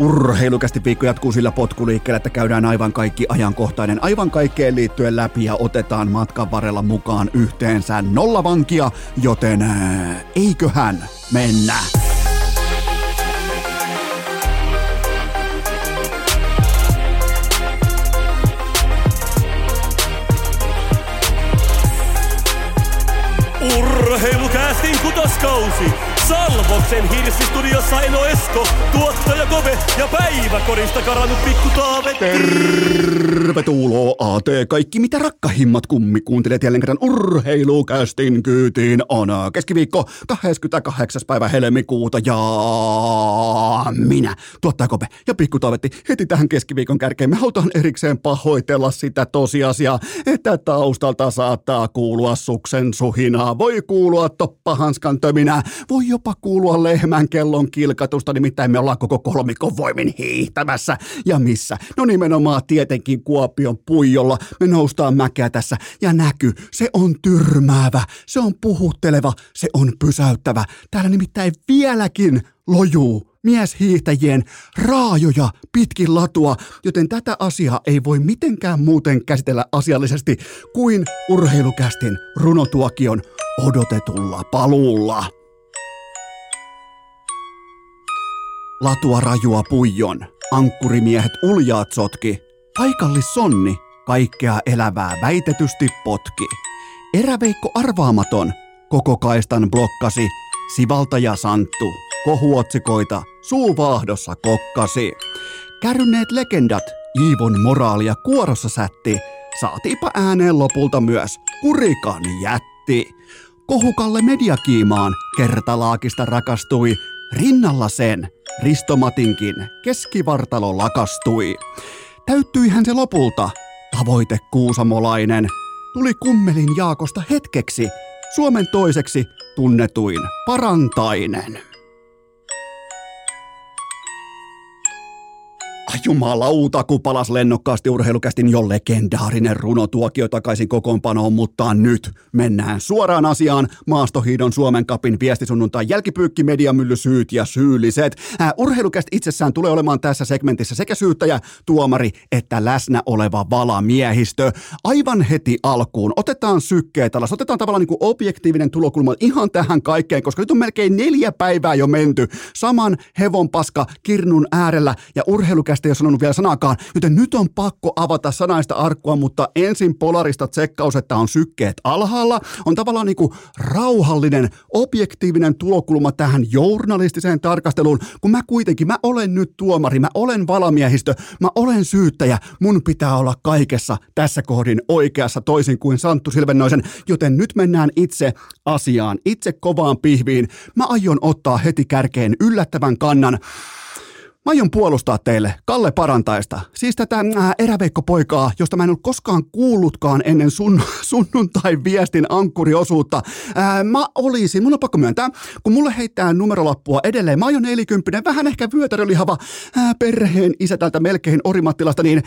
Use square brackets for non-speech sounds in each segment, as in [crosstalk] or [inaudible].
Urheilukästi viikko jatkuu sillä potkuliikkeellä, että käydään aivan kaikki ajankohtainen, aivan kaikkeen liittyen läpi ja otetaan matkan varrella mukaan yhteensä nolla vankia, joten äh, eiköhän mennä. Urheilukästin kutoskausi! Salvoksen hirsistudiossa Eno Esko, tuottaja Kove ja päiväkorista karannut pikku Taave. Tervetuloa AT, kaikki mitä rakkahimmat kummi kuuntelet jälleen kerran urheilukästin kyytiin on keskiviikko 28. päivä helmikuuta ja minä, tuottaja Kope ja pikku Taavetti heti tähän keskiviikon kärkeen. Me halutaan erikseen pahoitella sitä tosiasiaa, että taustalta saattaa kuulua suksen suhinaa, voi kuulua toppahanskan töminää, voi jopa jopa kuulua lehmän kellon kilkatusta, nimittäin me ollaan koko kolmikon voimin hiihtämässä. Ja missä? No nimenomaan tietenkin Kuopion puijolla. Me noustaan mäkeä tässä ja näky, se on tyrmäävä, se on puhutteleva, se on pysäyttävä. Täällä nimittäin vieläkin lojuu mieshiihtäjien raajoja pitkin latua, joten tätä asiaa ei voi mitenkään muuten käsitellä asiallisesti kuin urheilukästin runotuokion odotetulla paluulla. Latua rajua puijon, ankkurimiehet uljaat sotki, paikallissonni kaikkea elävää väitetysti potki. Eräveikko arvaamaton, koko kaistan blokkasi, sivaltaja Santtu, kohuotsikoita. Suuvaahdossa kokkasi. Kärynneet legendat, Iivon moraalia kuorossa sätti, saatiipa ääneen lopulta myös. Kurikan jätti. Kohukalle mediakiimaan kertalaakista rakastui, rinnalla sen Ristomatinkin keskivartalo lakastui. Täyttyihän se lopulta. Tavoite kuusamolainen tuli kummelin Jaakosta hetkeksi Suomen toiseksi tunnetuin parantainen. Jumalauta, kun palas lennokkaasti urheilukästin jo legendaarinen runotuokio takaisin kokoonpanoon, mutta nyt mennään suoraan asiaan. Maastohiidon Suomen kapin viestisunnuntai jälkipyykki, mediamylly, syyt ja syylliset. Äh, urheilukäst itsessään tulee olemaan tässä segmentissä sekä syyttäjä, tuomari että läsnä oleva valamiehistö. Aivan heti alkuun otetaan sykkeet alas, otetaan tavallaan niin kuin objektiivinen tulokulma ihan tähän kaikkeen, koska nyt on melkein neljä päivää jo menty saman hevonpaska kirnun äärellä ja urheilukästi ei ole sanonut vielä sanakaan, joten nyt on pakko avata sanaista arkkua, mutta ensin polarista tsekkaus, että on sykkeet alhaalla, on tavallaan niin kuin rauhallinen, objektiivinen tulokulma tähän journalistiseen tarkasteluun, kun mä kuitenkin, mä olen nyt tuomari, mä olen valamiehistö, mä olen syyttäjä, mun pitää olla kaikessa tässä kohdin oikeassa toisin kuin Santtu Silvennoisen, joten nyt mennään itse asiaan, itse kovaan pihviin. Mä aion ottaa heti kärkeen yllättävän kannan. Mä aion puolustaa teille Kalle Parantaista, siis tätä äh, eräveikkopoikaa, josta mä en ole koskaan kuullutkaan ennen sun, [laughs] sunnuntai-viestin ankkuriosuutta. Äh, mä olisin, mun on pakko myöntää, kun mulle heittää numerolappua edelleen, mä aion 40, vähän ehkä vyötärölihava äh, perheen isä täältä melkein Orimattilasta, niin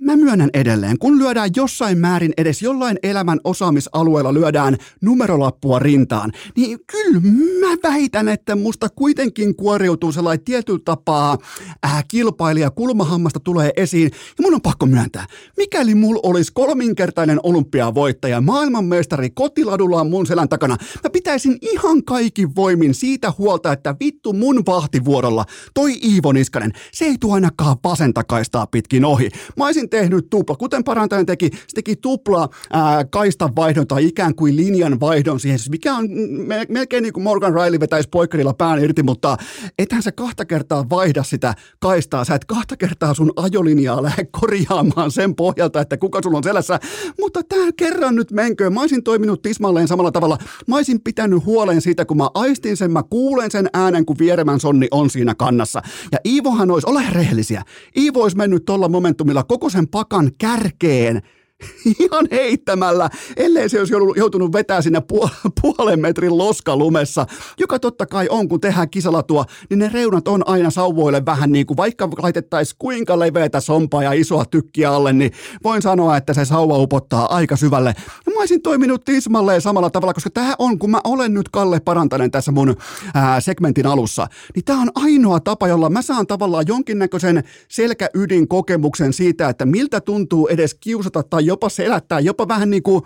Mä myönnän edelleen, kun lyödään jossain määrin edes jollain elämän osaamisalueella lyödään numerolappua rintaan, niin kyllä mä väitän, että musta kuitenkin kuoriutuu sellainen tietyllä tapaa äh, kilpailija kulmahammasta tulee esiin. Ja mun on pakko myöntää, mikäli mulla olisi kolminkertainen olympiavoittaja, maailmanmestari kotiladullaan mun selän takana, mä pitäisin ihan kaikin voimin siitä huolta, että vittu mun vahtivuorolla toi Iivo Niskanen, se ei tuo ainakaan vasentakaistaa pitkin ohi. Mä olisin ensin tehnyt tupla, kuten parantajan teki, se teki tupla ää, kaistan vaihdon tai ikään kuin linjan vaihdon siihen, siis mikä on me, melkein niin kuin Morgan Riley vetäisi poikkarilla pään irti, mutta ethän sä kahta kertaa vaihda sitä kaistaa, sä et kahta kertaa sun ajolinjaa lähde korjaamaan sen pohjalta, että kuka sulla on selässä, mutta tämä kerran nyt menköön, mä olisin toiminut tismalleen samalla tavalla, mä olisin pitänyt huolen siitä, kun mä aistin sen, mä kuulen sen äänen, kun vieremän sonni on siinä kannassa. Ja Iivohan olisi, ole rehellisiä, Iivo olisi mennyt tuolla momentumilla koko sen pakan kärkeen [laughs] ihan heittämällä, ellei se olisi joutunut vetää sinne [laughs] puolen metrin loskalumessa, joka totta kai on, kun tehdään kisalatua, niin ne reunat on aina sauvoille vähän niin kuin, vaikka laitettaisiin kuinka leveätä sompaa ja isoa tykkiä alle, niin voin sanoa, että se sauva upottaa aika syvälle. Ja mä olisin toiminut tismalleen samalla tavalla, koska tämä on, kun mä olen nyt Kalle Parantanen tässä mun ää, segmentin alussa, niin tämä on ainoa tapa, jolla mä saan tavallaan jonkinnäköisen selkäydin kokemuksen siitä, että miltä tuntuu edes kiusata tai jopa selättää, jopa vähän niin kuin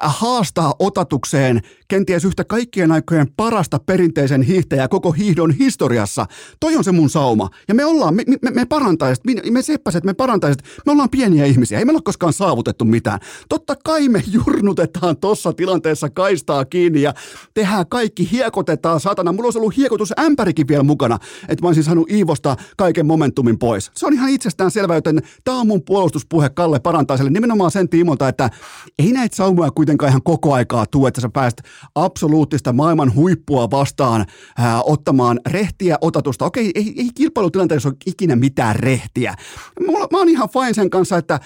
haastaa otatukseen kenties yhtä kaikkien aikojen parasta perinteisen hiihtäjää koko hiihdon historiassa. Toi on se mun sauma. Ja me ollaan, me, me, me parantaiset, me, me seppäset, me parantaiset, me ollaan pieniä ihmisiä. Ei meillä ole koskaan saavutettu mitään. Totta kai me jurnutetaan tossa tilanteessa kaistaa kiinni ja tehdään kaikki, hiekotetaan, satana. Mulla olisi ollut hiekotusämpärikin vielä mukana, että mä olisin saanut Iivosta kaiken momentumin pois. Se on ihan itsestään selvä, joten tää on mun puolustuspuhe Kalle Parantaiselle nimenomaan sen tiimolta, että ei näitä saumoja kuitenkaan ihan koko aikaa tule, että sä pääst absoluuttista maailman huippua vastaan ää, ottamaan rehtiä otatusta. Okei, ei, ei kilpailutilanteessa ole ikinä mitään rehtiä. Mulla, mä oon ihan fine sen kanssa, että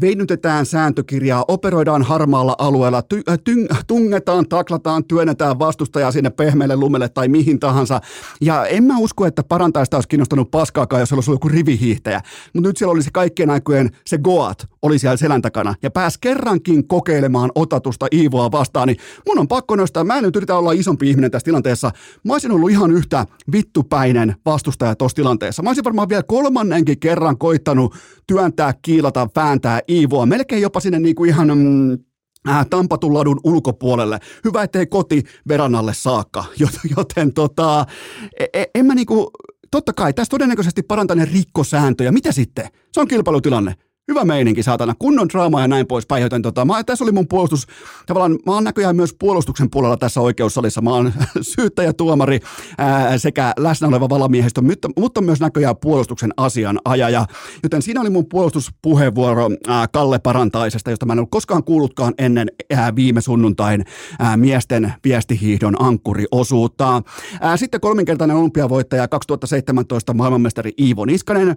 veinytetään sääntökirjaa, operoidaan harmaalla alueella, ty, ty, tungetaan, taklataan, työnnetään vastustajaa sinne pehmeälle lumelle tai mihin tahansa. Ja en mä usko, että parantaista olisi kiinnostanut paskaakaan, jos olisi ollut joku rivihiihtäjä. Mutta nyt siellä oli se kaikkien aikojen, se Goat oli siellä selän takana ja pääsi kerrankin kokeilemaan otatusta Iivoa vastaan, niin mun on pakko nostaa, mä en nyt yritä olla isompi ihminen tässä tilanteessa, mä olisin ollut ihan yhtä vittupäinen vastustaja tuossa tilanteessa. Mä olisin varmaan vielä kolmannenkin kerran koittanut työntää, kiilata, vääntää Iivoa, melkein jopa sinne niin kuin ihan mm, Äh, tampatun ladun ulkopuolelle. Hyvä, ettei koti verannalle saakka. [laughs] Joten tota, e, e, en mä niinku, totta kai tässä todennäköisesti parantaneen rikkosääntöjä. Mitä sitten? Se on kilpailutilanne hyvä meininki, saatana, kunnon draama ja näin poispäin, joten tota, mä, tässä oli mun puolustus, tavallaan mä oon näköjään myös puolustuksen puolella tässä oikeussalissa, mä oon [laughs] syyttäjä, tuomari ää, sekä läsnä oleva valamiehistö, mutta, mutta myös näköjään puolustuksen asianajaja, joten siinä oli mun puolustuspuheenvuoro ää, Kalle Parantaisesta, josta mä en ollut koskaan kuullutkaan ennen ää, viime sunnuntain ää, miesten viestihiihdon ankkuriosuutta. Ää, sitten kolminkertainen olympiavoittaja 2017 maailmanmestari Iivo Niskanen,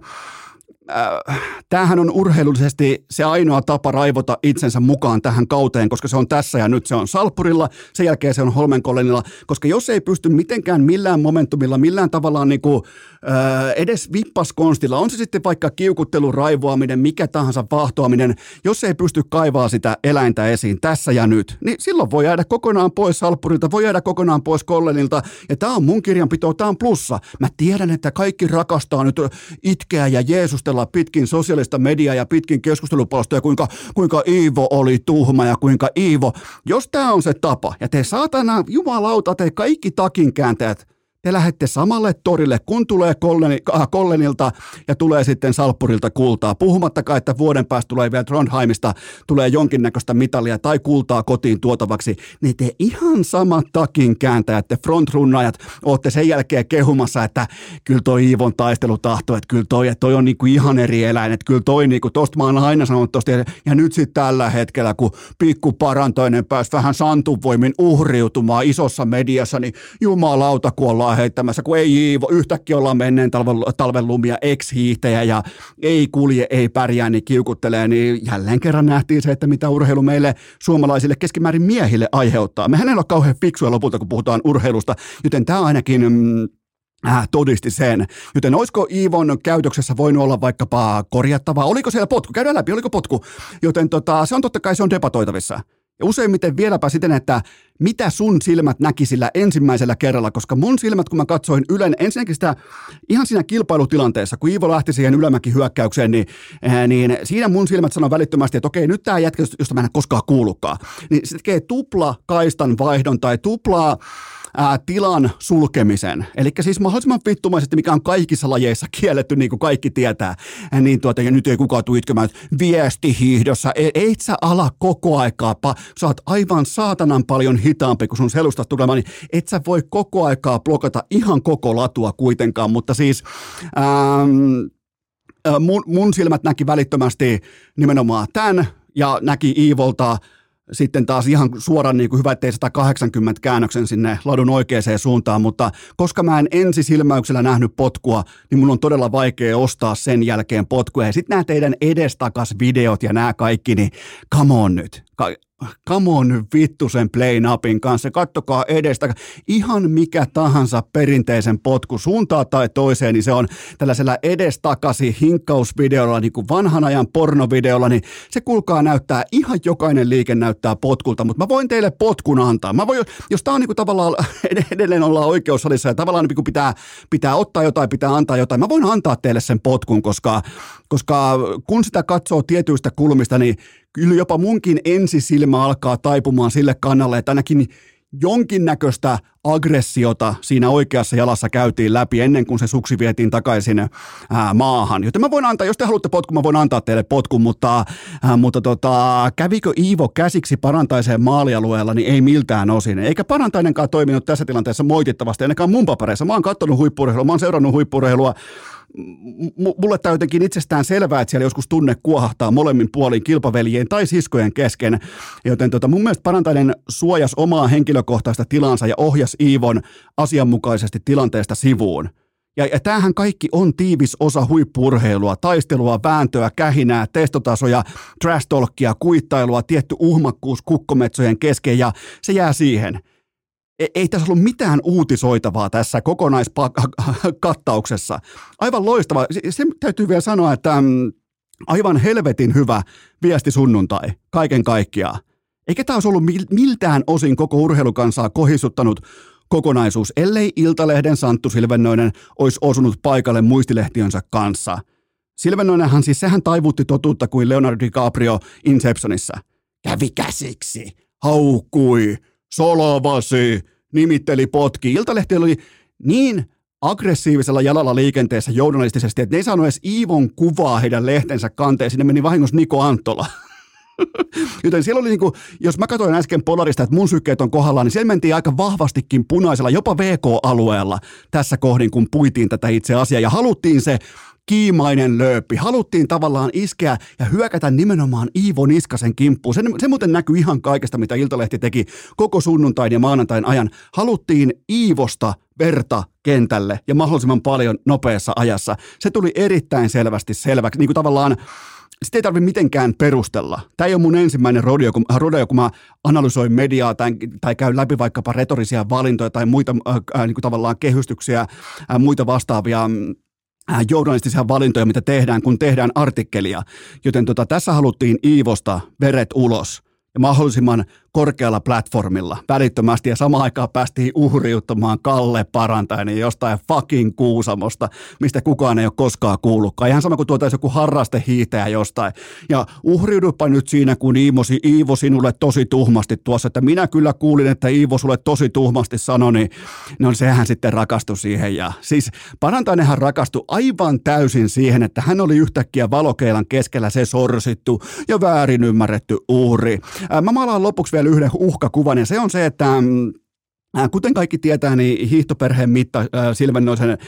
äh, tämähän on urheilullisesti se ainoa tapa raivota itsensä mukaan tähän kauteen, koska se on tässä ja nyt se on Salppurilla, sen jälkeen se on Holmenkollenilla, koska jos ei pysty mitenkään millään momentumilla, millään tavallaan niin kuin, äh, edes vippaskonstilla, on se sitten vaikka kiukuttelu, raivoaminen, mikä tahansa vahtoaminen, jos ei pysty kaivaa sitä eläintä esiin tässä ja nyt, niin silloin voi jäädä kokonaan pois Salppurilta, voi jäädä kokonaan pois Kollenilta, ja tämä on mun kirjanpito, tämä on plussa. Mä tiedän, että kaikki rakastaa nyt itkeä ja Jeesustella katsella pitkin sosiaalista mediaa ja pitkin keskustelupalstoja, kuinka, kuinka Iivo oli tuhma ja kuinka Iivo, jos tämä on se tapa, ja te saatana, jumalauta, te kaikki takinkääntäjät, te lähette samalle torille, kun tulee Kolleni, äh, Kollenilta ja tulee sitten Salppurilta kultaa. Puhumattakaan, että vuoden päästä tulee vielä Trondheimista, tulee jonkinnäköistä mitalia tai kultaa kotiin tuotavaksi, niin te ihan samat takin kääntäjät, te frontrunnajat, ootte sen jälkeen kehumassa, että kyllä toi Iivon taistelutahto, että kyllä toi, että toi on niinku ihan eri eläin, että kyllä toi niinku, tosta mä oon aina sanonut tosta, ja nyt sitten tällä hetkellä, kun pikku parantoinen pääsi vähän santuvoimin uhriutumaan isossa mediassa, niin jumalauta, kun ollaan heittämässä, kun ei Iivo, yhtäkkiä ollaan menneen talven, talven lumia, ex-hiihtäjä ja ei kulje, ei pärjää, niin kiukuttelee, niin jälleen kerran nähtiin se, että mitä urheilu meille suomalaisille keskimäärin miehille aiheuttaa. Mehän ei ole kauhean fiksuja lopulta, kun puhutaan urheilusta, joten tämä ainakin mm, Äh, todisti sen. Joten olisiko Iivon käytöksessä voinut olla vaikkapa korjattavaa? Oliko siellä potku? Käydään läpi, oliko potku? Joten tota, se on totta kai se on debatoitavissa. Ja useimmiten vieläpä siten, että mitä sun silmät näki sillä ensimmäisellä kerralla, koska mun silmät, kun mä katsoin Ylen, ensinnäkin sitä ihan siinä kilpailutilanteessa, kun Iivo lähti siihen ylämäkihyökkäykseen, niin, äh, niin siinä mun silmät sanoi välittömästi, että okei, nyt tämä jätkä, josta mä en koskaan kuullutkaan, niin se tekee tupla kaistan vaihdon tai tuplaa ää, tilan sulkemisen. Eli siis mahdollisimman vittumaisesti, mikä on kaikissa lajeissa kielletty, niin kuin kaikki tietää. Niin tuota, ja nyt ei kukaan tule itkemään, viestihiihdossa, ei, ei sä ala koko aikaa, pa, sä oot aivan saatanan paljon hitaampi, kun sun selustasta tulemaan, niin et sä voi koko aikaa blokata ihan koko latua kuitenkaan, mutta siis... Ähm, mun, mun silmät näki välittömästi nimenomaan tämän ja näki Iivolta sitten taas ihan suoraan niin kuin hyvä, ettei 180 käännöksen sinne ladun oikeaan suuntaan, mutta koska mä en ensisilmäyksellä nähnyt potkua, niin mun on todella vaikea ostaa sen jälkeen potkua. Ja sitten nämä teidän edestakas videot ja nämä kaikki, niin come on nyt. Come on vittu sen play napin kanssa, kattokaa edestä, ihan mikä tahansa perinteisen potku suuntaa tai toiseen, niin se on tällaisella edestakasi hinkkausvideolla, niin kuin vanhan ajan pornovideolla, niin se kulkaa näyttää, ihan jokainen liike näyttää potkulta, mutta mä voin teille potkun antaa. Mä voin, jos tää on niin kuin tavallaan, [laughs] edelleen ollaan oikeussalissa ja tavallaan niin kuin pitää, pitää ottaa jotain, pitää antaa jotain, mä voin antaa teille sen potkun, koska, koska kun sitä katsoo tietyistä kulmista, niin kyllä jopa munkin ensisilmä alkaa taipumaan sille kannalle, että ainakin jonkinnäköistä aggressiota siinä oikeassa jalassa käytiin läpi ennen kuin se suksi vietiin takaisin ää, maahan. Joten mä voin antaa, jos te haluatte potkun, mä voin antaa teille potkun, mutta, ää, mutta tota, kävikö Iivo käsiksi parantaiseen maalialueella, niin ei miltään osin. Eikä parantainenkaan toiminut tässä tilanteessa moitittavasti, ainakaan mun papereissa. Mä oon katsonut huippurheilua, mä oon seurannut huippurheilua mulle tämä jotenkin itsestään selvää, että siellä joskus tunne kuohahtaa molemmin puolin kilpaveljien tai siskojen kesken, joten tota, mun mielestä parantainen suojas omaa henkilökohtaista tilansa ja ohjas Iivon asianmukaisesti tilanteesta sivuun. Ja, ja tämähän kaikki on tiivis osa huippurheilua, taistelua, vääntöä, kähinää, testotasoja, trash talkia, kuittailua, tietty uhmakkuus kukkometsojen kesken ja se jää siihen – ei, ei tässä ollut mitään uutisoitavaa tässä kokonaiskattauksessa. Aivan loistava. Se, se täytyy vielä sanoa, että mm, aivan helvetin hyvä viesti sunnuntai kaiken kaikkiaan. Eikä tämä olisi ollut miltään osin koko urheilukansaa kohisuttanut kokonaisuus, ellei Iltalehden Santtu Silvennoinen olisi osunut paikalle muistilehtiönsä kanssa. Silvennoinenhan siis, sehän taivutti totuutta kuin Leonardo DiCaprio Inceptionissa. Kävi käsiksi, haukkui, solovasi, nimitteli potki. Iltalehti oli niin aggressiivisella jalalla liikenteessä journalistisesti, että ne ei saanut edes Iivon kuvaa heidän lehtensä kanteen. Sinne meni vahingossa Niko Antola. [laughs] Joten siellä oli, niin kuin, jos mä katsoin äsken Polarista, että mun sykkeet on kohdallaan, niin siellä mentiin aika vahvastikin punaisella, jopa VK-alueella tässä kohdin, kun puitiin tätä itse asiaa. Ja haluttiin se kiimainen lööppi. Haluttiin tavallaan iskeä ja hyökätä nimenomaan Iivo Niskasen kimppuun. Se, se muuten näkyy ihan kaikesta, mitä Iltalehti teki koko sunnuntain ja maanantain ajan. Haluttiin Iivosta verta kentälle ja mahdollisimman paljon nopeassa ajassa. Se tuli erittäin selvästi selväksi, niin kuin tavallaan sitä ei tarvitse mitenkään perustella. Tämä ei ole mun ensimmäinen rodeo, kun, rodeo, kun mä analysoin mediaa tai, tai käyn läpi vaikkapa retorisia valintoja tai muita äh, äh, niin kuin tavallaan kehystyksiä, äh, muita vastaavia mm, Äh, journalistisia valintoja, mitä tehdään, kun tehdään artikkelia. Joten tota, tässä haluttiin Iivosta veret ulos ja mahdollisimman korkealla platformilla välittömästi ja samaan aikaan päästiin uhriuttamaan Kalle Parantainen jostain fucking Kuusamosta, mistä kukaan ei ole koskaan kuullutkaan. Ihan sama kuin tuotaisi joku harrastehiihtäjä jostain. Ja uhriudupa nyt siinä, kun Iivo, Iivo sinulle tosi tuhmasti tuossa, että minä kyllä kuulin, että Iivo sulle tosi tuhmasti sanoi, niin no sehän sitten rakastui siihen. Ja siis Parantainenhan rakastui aivan täysin siihen, että hän oli yhtäkkiä valokeilan keskellä se sorsittu ja väärin ymmärretty uhri. Mä maalaan lopuksi vielä vielä yhden uhkakuvan, ja se on se, että mm, Kuten kaikki tietää, niin hiihtoperheen mitta Silvennoisen,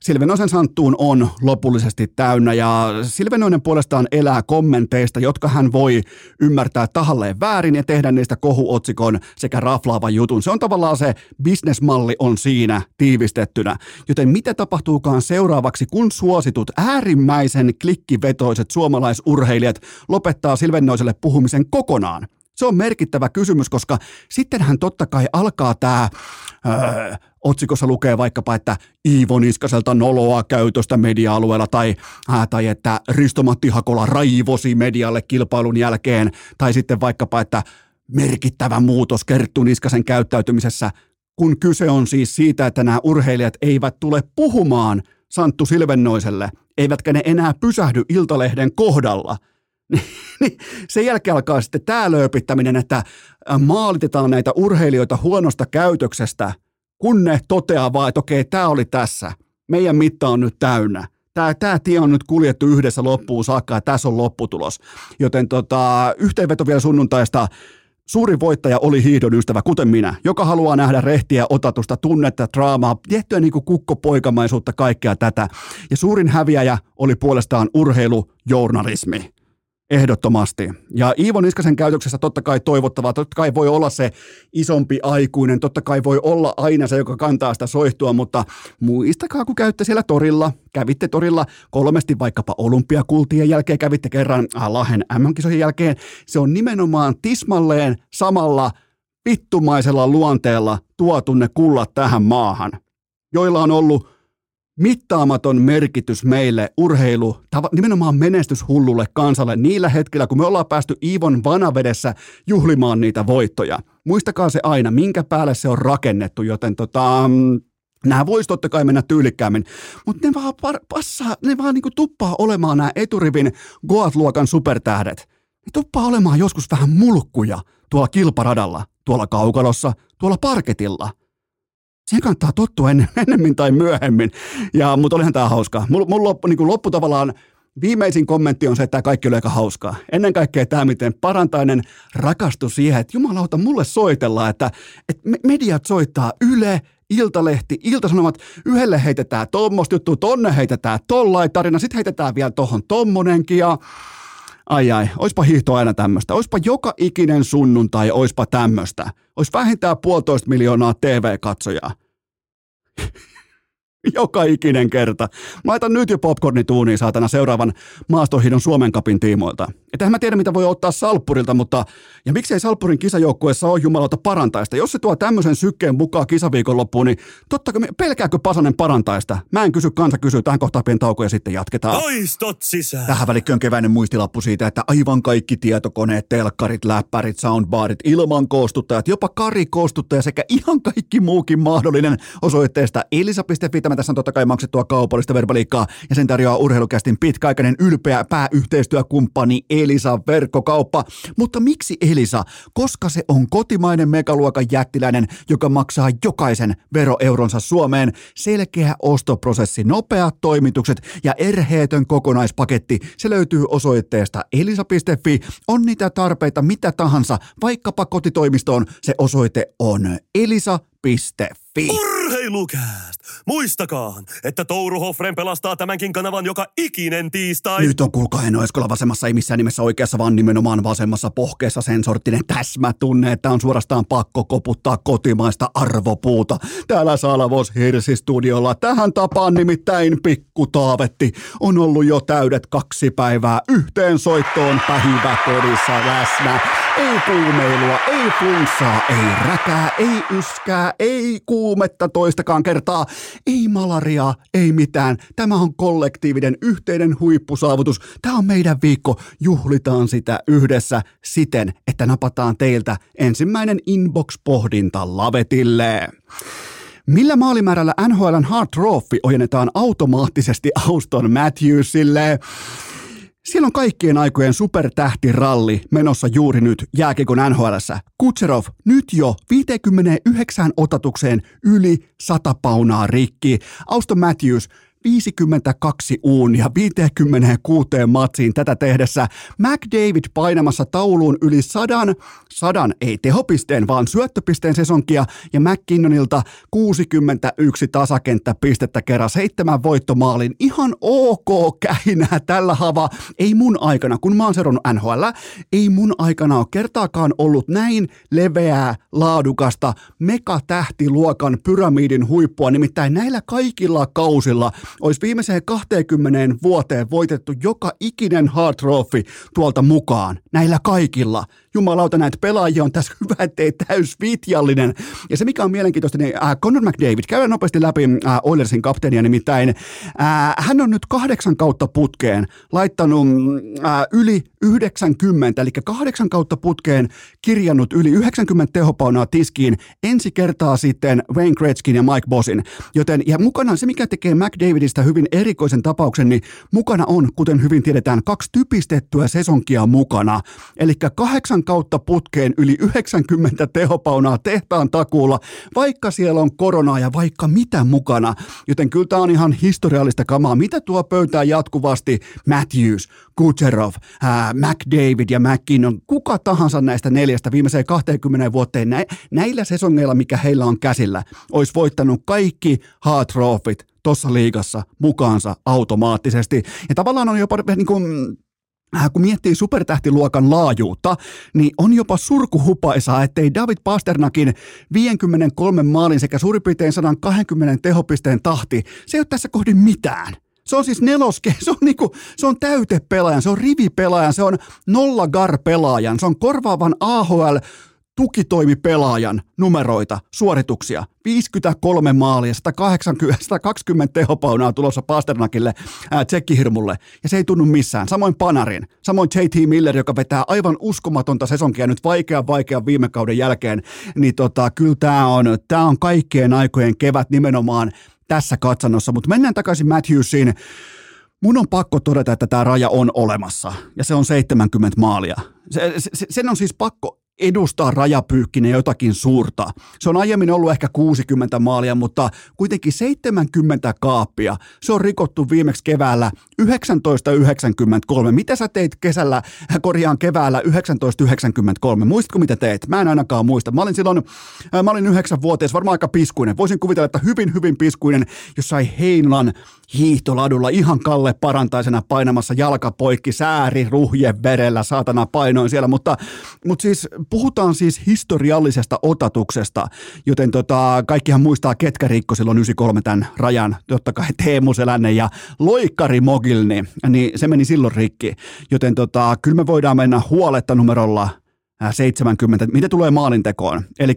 Silvennoisen santtuun on lopullisesti täynnä ja Silvennoinen puolestaan elää kommenteista, jotka hän voi ymmärtää tahalleen väärin ja tehdä niistä kohuotsikon sekä raflaavan jutun. Se on tavallaan se bisnesmalli on siinä tiivistettynä. Joten mitä tapahtuukaan seuraavaksi, kun suositut äärimmäisen klikkivetoiset suomalaisurheilijat lopettaa Silvennoiselle puhumisen kokonaan? Se on merkittävä kysymys, koska sittenhän totta kai alkaa tämä öö, otsikossa lukee vaikkapa, että Iivo Niskaselta noloa käytöstä media-alueella tai, äh, tai että Risto-Matti Hakola raivosi medialle kilpailun jälkeen. Tai sitten vaikkapa, että merkittävä muutos Kerttu Niskasen käyttäytymisessä, kun kyse on siis siitä, että nämä urheilijat eivät tule puhumaan Santtu Silvennoiselle, eivätkä ne enää pysähdy Iltalehden kohdalla – [laughs] niin sen jälkeen alkaa sitten tämä lööpittäminen, että maalitetaan näitä urheilijoita huonosta käytöksestä, kun ne toteaa vaan, että okei, tämä oli tässä. Meidän mitta on nyt täynnä. Tämä, tämä tie on nyt kuljettu yhdessä loppuun saakka ja tässä on lopputulos. Joten tota, yhteenveto vielä sunnuntaista. Suuri voittaja oli hiihdon ystävä, kuten minä, joka haluaa nähdä rehtiä, otatusta, tunnetta, draamaa, tiettyä niin kukkopoikamaisuutta, kaikkea tätä. Ja suurin häviäjä oli puolestaan urheilujournalismi Ehdottomasti. Ja Iivo Niskasen käytöksessä totta kai toivottavaa, totta kai voi olla se isompi aikuinen, totta kai voi olla aina se, joka kantaa sitä soihtua, mutta muistakaa, kun käytte siellä torilla, kävitte torilla kolmesti vaikkapa olympiakultien jälkeen, kävitte kerran Lahen MM-kisojen jälkeen, se on nimenomaan tismalleen samalla vittumaisella luonteella tuotu ne kullat tähän maahan, joilla on ollut mittaamaton merkitys meille urheilu, nimenomaan menestyshullulle kansalle niillä hetkillä, kun me ollaan päästy Iivon vanavedessä juhlimaan niitä voittoja. Muistakaa se aina, minkä päälle se on rakennettu, joten tota, mm, Nämä voisi totta kai mennä tyylikkäämmin, mutta ne vaan par, passaa, ne vaan niinku tuppaa olemaan nämä eturivin Goat-luokan supertähdet. Ne tuppaa olemaan joskus vähän mulkkuja tuolla kilparadalla, tuolla kaukalossa, tuolla parketilla – siihen kannattaa tottua ennen, [laughs] ennemmin tai myöhemmin. Ja, mutta olihan tämä hauskaa. Mulla mul loppu, niin loppu tavallaan viimeisin kommentti on se, että tämä kaikki oli aika hauskaa. Ennen kaikkea tämä, miten parantainen rakastus siihen, että jumalauta, mulle soitellaan, että, että mediat soittaa Yle, Iltalehti, Iltasanomat, yhdelle heitetään tuommoista juttua, tonne heitetään tollain tarina, sitten heitetään vielä tohon tommonenkin ja ai ai, oispa hiihto aina tämmöistä, oispa joka ikinen sunnuntai, oispa tämmöistä, ois vähintään puolitoista miljoonaa TV-katsojaa. [laughs] joka ikinen kerta. Mä laitan nyt jo popcornituuniin saatana seuraavan maastohidon Suomen kapin tiimoilta. Että mä tiedä, mitä voi ottaa Salppurilta, mutta ja miksei Salppurin kisajoukkueessa ole jumalauta parantaista. Jos se tuo tämmöisen sykkeen mukaan kisaviikon loppuun, niin totta kai pelkääkö Pasanen parantaista? Mä en kysy, kansa kysyy. Tähän kohtaan pieni tauko ja sitten jatketaan. Toistot sisään. Tähän välikköön keväinen muistilappu siitä, että aivan kaikki tietokoneet, telkkarit, läppärit, soundbarit, ilman koostuttajat, jopa Kari koostuttaja sekä ihan kaikki muukin mahdollinen osoitteesta elisa.fi. Tämä tässä on totta kai maksettua kaupallista verbaliikkaa ja sen tarjoaa urheilukästin pitkäaikainen ylpeä pääyhteistyökumppani Elisa verkkokauppa. Mutta miksi Elisa? Koska se on kotimainen megaluokan jättiläinen, joka maksaa jokaisen veroeuronsa Suomeen. Selkeä ostoprosessi, nopeat toimitukset ja erheetön kokonaispaketti. Se löytyy osoitteesta elisa.fi. On niitä tarpeita mitä tahansa, vaikkapa kotitoimistoon. Se osoite on elisa.fi. Urheilukääst! Muistakaa, että Touru Hoffren pelastaa tämänkin kanavan joka ikinen tiistai. Nyt on kuulkaa Eno Eskola vasemmassa, ei missään nimessä oikeassa, vaan nimenomaan vasemmassa pohkeessa sen sorttinen täsmätunne, että on suorastaan pakko koputtaa kotimaista arvopuuta. Täällä Salavos Hirsi-studiolla tähän tapaan nimittäin pikku taavetti on ollut jo täydet kaksi päivää yhteen soittoon päiväkodissa läsnä. Ei kuumeilua, ei flunssaa, ei räkää, ei yskää, ei kuumetta toistakaan kertaa, ei malariaa, ei mitään. Tämä on kollektiivinen yhteinen huippusaavutus. Tämä on meidän viikko. Juhlitaan sitä yhdessä siten, että napataan teiltä ensimmäinen inbox-pohdinta lavetille. Millä maalimäärällä NHLn Hard Trophy ojennetaan automaattisesti Auston Matthewsille? Siellä on kaikkien aikojen supertähtiralli menossa juuri nyt jääkikon NHLssä. Kutserov nyt jo 59 otatukseen yli 100 paunaa rikki. Auston Matthews 52 uunia 56 matsiin tätä tehdessä. McDavid painamassa tauluun yli sadan, sadan ei tehopisteen, vaan syöttöpisteen sesonkia ja McKinnonilta 61 tasakenttäpistettä kerran seitsemän voittomaalin. Ihan ok käinää tällä hava. Ei mun aikana, kun mä oon seurannut NHL, ei mun aikana ole kertaakaan ollut näin leveää, laadukasta, megatähtiluokan pyramidin huippua. Nimittäin näillä kaikilla kausilla olisi viimeiseen 20 vuoteen voitettu joka ikinen hard trophy tuolta mukaan. Näillä kaikilla. Jumalauta, näitä pelaajia on tässä [laughs] hyvä, ettei täys vitjallinen. Ja se, mikä on mielenkiintoista, niin äh, Conor McDavid, käydään nopeasti läpi äh, Oilersin kapteenia, nimittäin äh, hän on nyt kahdeksan kautta putkeen laittanut äh, yli 90, eli kahdeksan kautta putkeen kirjannut yli 90 tehopaunaa tiskiin ensi kertaa sitten Wayne Gretzkin ja Mike Bossin. Joten, ja mukana se, mikä tekee McDavidista hyvin erikoisen tapauksen, niin mukana on, kuten hyvin tiedetään, kaksi typistettyä sesonkia mukana. Eli kahdeksan kautta putkeen yli 90 tehopaunaa tehtaan takuulla, vaikka siellä on koronaa ja vaikka mitä mukana. Joten kyllä tämä on ihan historiallista kamaa. Mitä tuo pöytää jatkuvasti Matthews, Kucherov, ää, McDavid ja McKinnon, kuka tahansa näistä neljästä viimeiseen 20 vuoteen nä- näillä sesongeilla, mikä heillä on käsillä, olisi voittanut kaikki hard trophyt tuossa liigassa mukaansa automaattisesti. Ja tavallaan on jopa niin kuin, äh, kun miettii supertähtiluokan laajuutta, niin on jopa surkuhupaisaa, ettei David Pasternakin 53 maalin sekä suurin piirtein 120 tehopisteen tahti, se ei ole tässä kohdin mitään. Se on siis neloske, [laughs] se on, niinku, se on täytepelaajan, se on rivipelaajan, se on nollagar pelaajan, se on korvaavan AHL tukitoimipelaajan numeroita, suorituksia. 53 maalia, 180, 120 tehopaunaa tulossa Pasternakille, ää, tsekkihirmulle, ja se ei tunnu missään. Samoin Panarin, samoin JT Miller, joka vetää aivan uskomatonta sesonkia nyt vaikea vaikea viime kauden jälkeen, niin tota, kyllä tämä on, tää on kaikkien aikojen kevät nimenomaan tässä katsannossa, mutta mennään takaisin Matthewsiin. Mun on pakko todeta, että tämä raja on olemassa, ja se on 70 maalia. Se, se, sen on siis pakko edustaa rajapyykkinen jotakin suurta. Se on aiemmin ollut ehkä 60 maalia, mutta kuitenkin 70 kaappia. Se on rikottu viimeksi keväällä 1993. Mitä sä teit kesällä, korjaan keväällä 1993? Muistatko mitä teit? Mä en ainakaan muista. Mä olin silloin, äh, mä olin yhdeksänvuotias, varmaan aika piskuinen. Voisin kuvitella, että hyvin, hyvin piskuinen, jos sai Heinolan hiihtoladulla ihan Kalle parantaisena painamassa jalkapoikki, sääri, ruhje verellä, saatana painoin siellä, mutta, mutta siis puhutaan siis historiallisesta otatuksesta, joten tota, kaikkihan muistaa, ketkä rikko silloin 93 tämän rajan, totta kai Teemu Selänne ja Loikkari Mogilni, niin se meni silloin rikki, joten tota, kyllä me voidaan mennä huoletta numerolla 70, mitä tulee maalintekoon, eli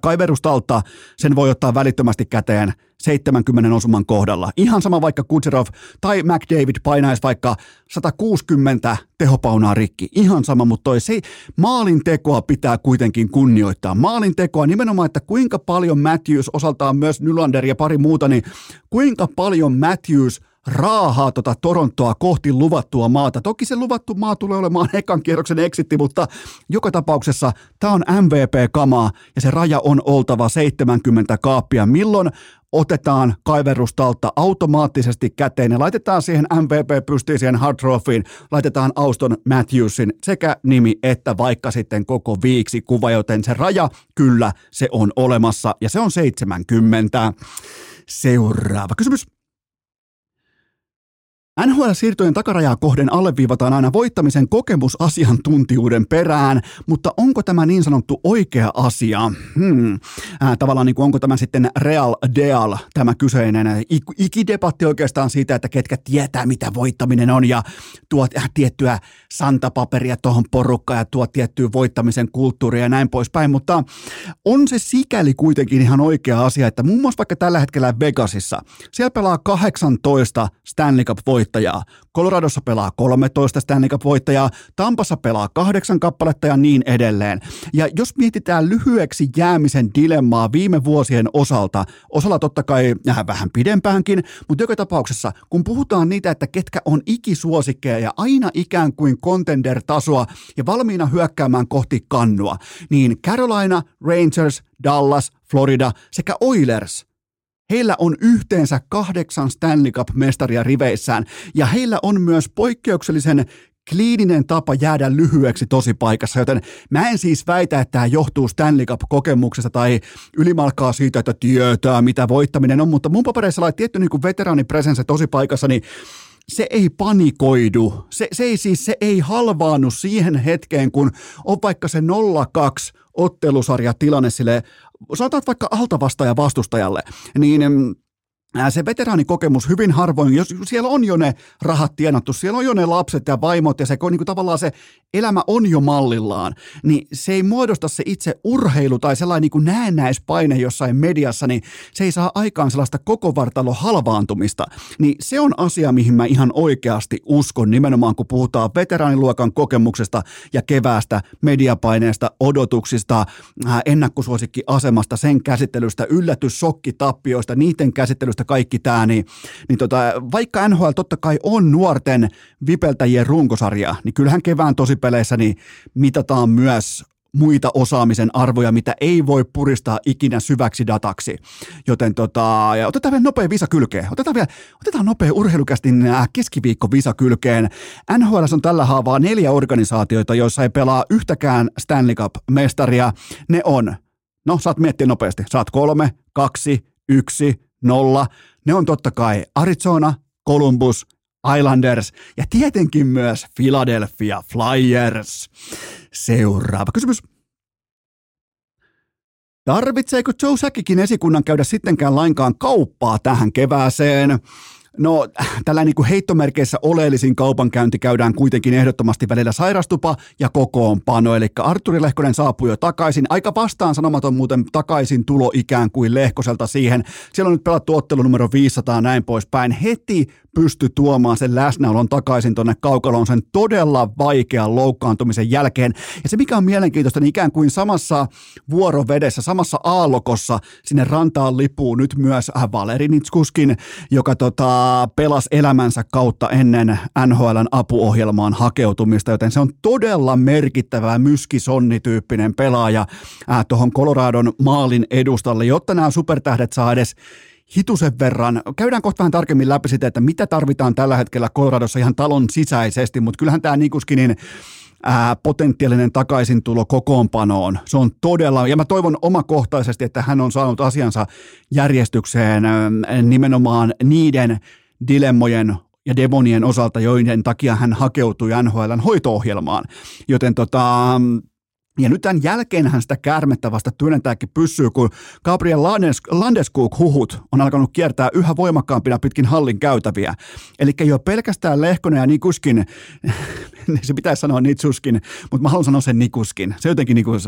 kaiverustalta sen voi ottaa välittömästi käteen 70 osuman kohdalla. Ihan sama vaikka Kutserov tai McDavid painaisi vaikka 160 tehopaunaa rikki. Ihan sama, mutta toi se, maalin tekoa pitää kuitenkin kunnioittaa. Maalin tekoa nimenomaan, että kuinka paljon Matthews osaltaan myös Nylander ja pari muuta, niin kuinka paljon Matthews – raahaa tota Torontoa kohti luvattua maata. Toki se luvattu maa tulee olemaan [laughs] ekan kierroksen eksitti, mutta joka tapauksessa tämä on MVP-kamaa ja se raja on oltava 70 kaappia. Milloin otetaan kaiverustalta automaattisesti käteen ja laitetaan siihen MVP siihen Hard Trophyin, laitetaan Auston Matthewsin sekä nimi että vaikka sitten koko viiksi kuva, joten se raja kyllä se on olemassa ja se on 70. Seuraava kysymys. NHL-siirtojen takarajaa kohden alleviivataan aina voittamisen kokemusasiantuntijuuden perään, mutta onko tämä niin sanottu oikea asia? Hmm. Äh, tavallaan niin kuin onko tämä sitten real deal, tämä kyseinen ikidebatti oikeastaan siitä, että ketkä tietää, mitä voittaminen on ja tuot äh, tiettyä santapaperia tuohon porukkaan ja tuot tiettyä voittamisen kulttuuria ja näin poispäin, mutta on se sikäli kuitenkin ihan oikea asia, että muun muassa vaikka tällä hetkellä Vegasissa, siellä pelaa 18 Stanley Cup voittajaa. Coloradossa pelaa 13 Stanley Cup-voittajaa, Tampassa pelaa kahdeksan kappaletta ja niin edelleen. Ja jos mietitään lyhyeksi jäämisen dilemmaa viime vuosien osalta, osalla totta kai äh, vähän pidempäänkin, mutta joka tapauksessa, kun puhutaan niitä, että ketkä on ikisuosikkeja ja aina ikään kuin contender-tasoa ja valmiina hyökkäämään kohti kannua, niin Carolina, Rangers, Dallas, Florida sekä Oilers – Heillä on yhteensä kahdeksan Stanley Cup-mestaria riveissään, ja heillä on myös poikkeuksellisen kliininen tapa jäädä lyhyeksi tosi paikassa, joten mä en siis väitä, että tämä johtuu Stanley Cup-kokemuksesta tai ylimalkaa siitä, että tietää, mitä voittaminen on, mutta mun papereissa tietty niin veteraanipresensä tosi paikassa, niin se ei panikoidu. Se, se, ei siis, se ei halvaannu siihen hetkeen, kun on vaikka se 02 ottelusarja tilanne sille sanotaan vaikka altavastaaja vastustajalle, niin se veteraanikokemus hyvin harvoin, jos siellä on jo ne rahat tienattu, siellä on jo ne lapset ja vaimot ja se niin kuin tavallaan se elämä on jo mallillaan, niin se ei muodosta se itse urheilu tai sellainen niin kuin näennäispaine jossain mediassa, niin se ei saa aikaan sellaista koko vartalo halvaantumista. Niin se on asia, mihin mä ihan oikeasti uskon nimenomaan, kun puhutaan veteraaniluokan kokemuksesta ja keväästä, mediapaineesta, odotuksista, äh, ennakkosuosikkiasemasta, sen käsittelystä, yllätyssokkitappioista, niiden käsittelystä, kaikki tämä, niin, niin tota, vaikka NHL totta kai on nuorten vipeltäjien runkosarja, niin kyllähän kevään tosipeleissä niin mitataan myös muita osaamisen arvoja, mitä ei voi puristaa ikinä syväksi dataksi. Joten tota, ja otetaan vielä nopea visa kylkeen. Otetaan vielä, otetaan nopea urheilukästin äh, keskiviikko visa kylkeen. NHL on tällä haavaa neljä organisaatioita, joissa ei pelaa yhtäkään Stanley Cup-mestaria. Ne on, no saat miettiä nopeasti, saat kolme, kaksi, yksi, nolla. Ne on totta kai Arizona, Columbus, Islanders ja tietenkin myös Philadelphia Flyers. Seuraava kysymys. Tarvitseeko Joe Säkikin esikunnan käydä sittenkään lainkaan kauppaa tähän kevääseen? No, tällä niin kuin heittomerkeissä oleellisin kaupankäynti käydään kuitenkin ehdottomasti välillä sairastupa ja kokoonpano. Eli Arturi Lehkonen saapui jo takaisin. Aika vastaan sanomaton muuten takaisin tulo ikään kuin Lehkoselta siihen. Siellä on nyt pelattu ottelu numero 500 näin poispäin. Heti pysty tuomaan sen läsnäolon takaisin tuonne kaukaloon sen todella vaikean loukkaantumisen jälkeen. Ja se mikä on mielenkiintoista, niin ikään kuin samassa vuorovedessä, samassa aallokossa sinne rantaan lipuu nyt myös äh, Valeri Nitskuskin, joka tota, pelasi elämänsä kautta ennen NHLn apuohjelmaan hakeutumista, joten se on todella merkittävä myskisonni-tyyppinen pelaaja äh, tuohon Coloradon maalin edustalle, jotta nämä supertähdet saa edes hitusen verran. Käydään kohta vähän tarkemmin läpi sitä, että mitä tarvitaan tällä hetkellä Coloradossa ihan talon sisäisesti, mutta kyllähän tämä Nikuskinin ää, potentiaalinen takaisintulo kokoonpanoon. Se on todella, ja mä toivon omakohtaisesti, että hän on saanut asiansa järjestykseen ää, nimenomaan niiden dilemmojen ja demonien osalta, joiden takia hän hakeutui NHLn hoito-ohjelmaan. Joten tota, ja nyt tämän jälkeenhän sitä käärmettä vasta työnnetääkin pyssyy, kun Gabriel Landes, Landeskuk-huhut on alkanut kiertää yhä voimakkaampina pitkin hallin käytäviä. Eli ei ole pelkästään Lehkonen ja Nikuskin, [laughs] se pitäisi sanoa Nitsuskin, mutta mä haluan sanoa sen Nikuskin. Se jotenkin niin kuin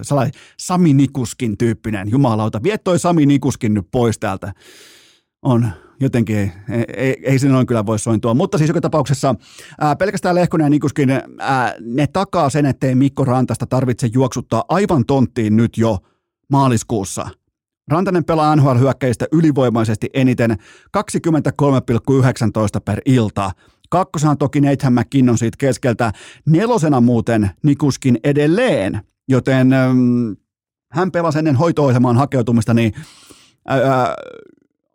Sami Nikuskin tyyppinen, jumalauta. Viettoi Sami Nikuskin nyt pois täältä. On, jotenkin ei, ei, ei se noin kyllä voi sointua. Mutta siis joka tapauksessa ää, pelkästään Lehkonen ja Nikuskin, ää, ne takaa sen, ettei Mikko Rantasta tarvitse juoksuttaa aivan tonttiin nyt jo maaliskuussa. Rantanen pelaa NHL-hyökkäistä ylivoimaisesti eniten 23,19 per ilta. Kakkosena toki Nathan McKinnon siitä keskeltä. Nelosena muuten Nikuskin edelleen, joten äm, hän pelasi ennen hoito-ohjelmaan hakeutumista niin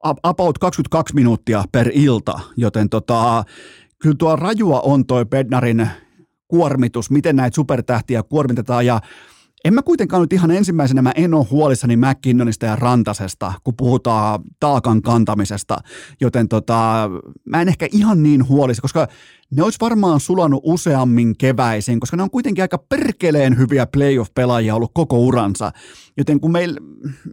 about 22 minuuttia per ilta, joten tota, kyllä tuo rajua on toi Bednarin kuormitus, miten näitä supertähtiä kuormitetaan ja en mä kuitenkaan nyt ihan ensimmäisenä, mä en ole huolissani McKinnonista ja Rantasesta, kun puhutaan taakan kantamisesta, joten tota, mä en ehkä ihan niin huolissa, koska ne olisi varmaan sulanut useammin keväisin, koska ne on kuitenkin aika perkeleen hyviä playoff-pelaajia ollut koko uransa. Joten kun meillä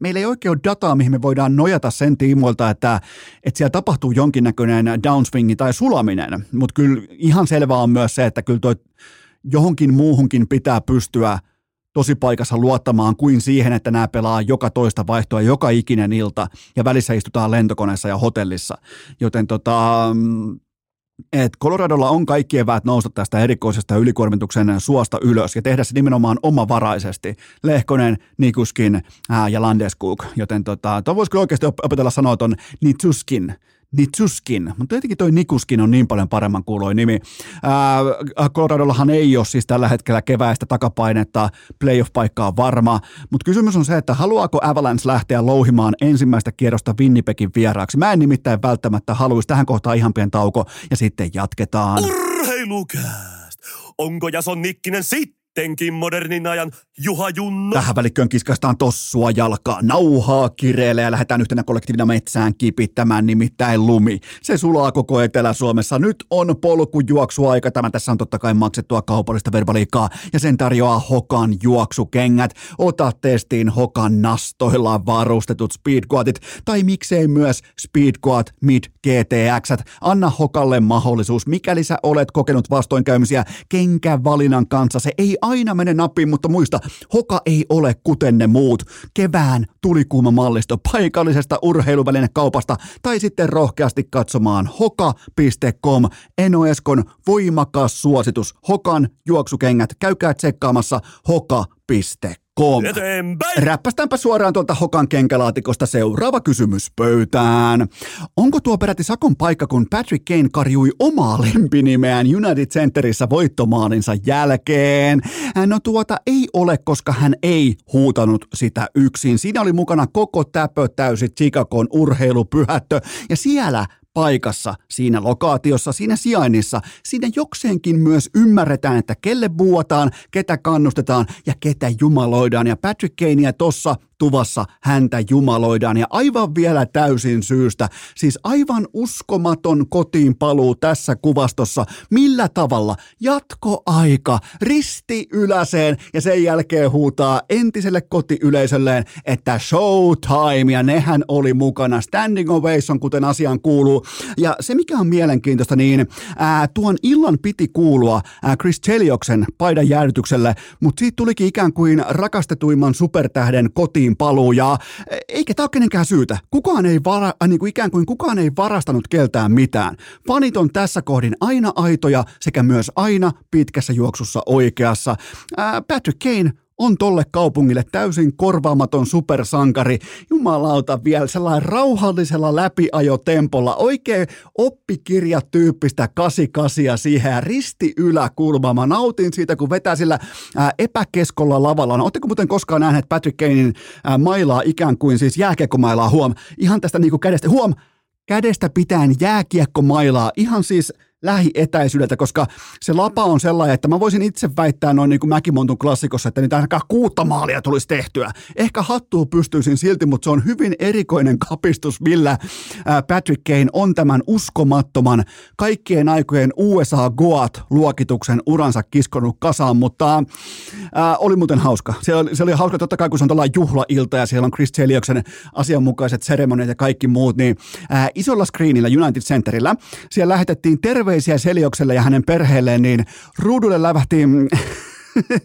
meil ei oikein ole dataa, mihin me voidaan nojata sen tiimoilta, että, että siellä tapahtuu jonkinnäköinen downswingi tai sulaminen, mutta kyllä ihan selvää on myös se, että kyllä toi johonkin muuhunkin pitää pystyä – tosi paikassa luottamaan kuin siihen, että nämä pelaa joka toista vaihtoa joka ikinen ilta ja välissä istutaan lentokoneessa ja hotellissa. Joten tota, että Coloradolla on kaikki eväät nousta tästä erikoisesta ylikuormituksen suosta ylös ja tehdä se nimenomaan omavaraisesti. Lehkonen, Nikuskin ää, ja Landeskuk. Joten tota, voisiko oikeasti opetella sanoa ton Nitsuskin Nitsuskin, mutta jotenkin toi Nikuskin on niin paljon paremman kuuloin nimi. Ää, Coloradollahan ei ole siis tällä hetkellä keväistä takapainetta, playoff-paikka on varma, mutta kysymys on se, että haluaako Avalanche lähteä louhimaan ensimmäistä kierrosta Winnipegin vieraaksi. Mä en nimittäin välttämättä haluaisi tähän kohtaan ihan pieni tauko ja sitten jatketaan. Urheilukääst! Onko Jason Nikkinen sitten? sittenkin modernin ajan Juha Junno. Tähän välikköön kiskastaan tossua jalkaa, nauhaa kireelle ja lähdetään yhtenä kollektiivina metsään kipittämään nimittäin lumi. Se sulaa koko Etelä-Suomessa. Nyt on polkujuoksuaika. Tämä tässä on totta kai maksettua kaupallista verbaliikkaa ja sen tarjoaa Hokan juoksukengät. Ota testiin Hokan nastoilla varustetut speedquatit tai miksei myös speedquat mid GTX. Anna Hokalle mahdollisuus, mikäli sä olet kokenut vastoinkäymisiä kenkävalinnan kanssa. Se ei aina mene nappiin, mutta muista, Hoka ei ole kuten ne muut. Kevään tulikuuma mallisto paikallisesta urheiluvälinekaupasta tai sitten rohkeasti katsomaan hoka.com. Eno Eskon voimakas suositus. Hokan juoksukengät. Käykää tsekkaamassa hoka.com kom. Räppästäänpä suoraan tuolta Hokan kenkälaatikosta seuraava kysymys pöytään. Onko tuo peräti sakon paikka, kun Patrick Kane karjui omaa lempinimeään United Centerissä voittomaalinsa jälkeen? No tuota ei ole, koska hän ei huutanut sitä yksin. Siinä oli mukana koko täpö täysi Chicagon urheilupyhättö ja siellä paikassa, siinä lokaatiossa, siinä sijainnissa, siinä jokseenkin myös ymmärretään, että kelle buuataan, ketä kannustetaan ja ketä jumaloidaan. Ja Patrick Kanea tossa tuvassa häntä jumaloidaan ja aivan vielä täysin syystä. Siis aivan uskomaton kotiin paluu tässä kuvastossa. Millä tavalla? Jatkoaika, risti yläseen ja sen jälkeen huutaa entiselle kotiyleisölleen, että showtime ja nehän oli mukana. Standing ovation, kuten asiaan kuuluu. Ja se mikä on mielenkiintoista, niin ää, tuon illan piti kuulua ää, Chris Chelioksen paidan jäädytykselle, mutta siitä tulikin ikään kuin rakastetuimman supertähden kotiin paluu ja eikä tämä ole kenenkään syytä. Kukaan ei, vara, äh, niin kuin ikään kuin kukaan ei varastanut keltään mitään. Fanit on tässä kohdin aina aitoja sekä myös aina pitkässä juoksussa oikeassa. Ää, Patrick Kane on tolle kaupungille täysin korvaamaton supersankari. Jumalauta vielä sellainen rauhallisella läpiajotempolla, oikein oppikirjatyyppistä kasikasia siihen risti yläkulma. Mä nautin siitä, kun vetää sillä ää, epäkeskolla lavalla. No, Oletteko muuten koskaan nähneet Patrick Kanein ää, mailaa ikään kuin siis jääkiekkomailaa huom? Ihan tästä niinku kädestä, huom, kädestä pitäen jääkiekkomailaa, ihan siis – lähietäisyydeltä, koska se lapa on sellainen, että mä voisin itse väittää noin niin kuin Mäkimontun klassikossa, että niitä ainakaan kuutta maalia tulisi tehtyä. Ehkä hattuu pystyisin silti, mutta se on hyvin erikoinen kapistus, millä Patrick Kane on tämän uskomattoman kaikkien aikojen USA Goat-luokituksen uransa kiskonut kasaan, mutta ää, oli muuten hauska. Se oli, se oli hauska totta kai, kun se on tuolla juhlailta ja siellä on Chris Chelioksen asianmukaiset seremoniat ja kaikki muut, niin ää, isolla screenillä United Centerillä siellä lähetettiin terve terveisiä Seliokselle ja hänen perheelleen, niin ruudulle lävähti,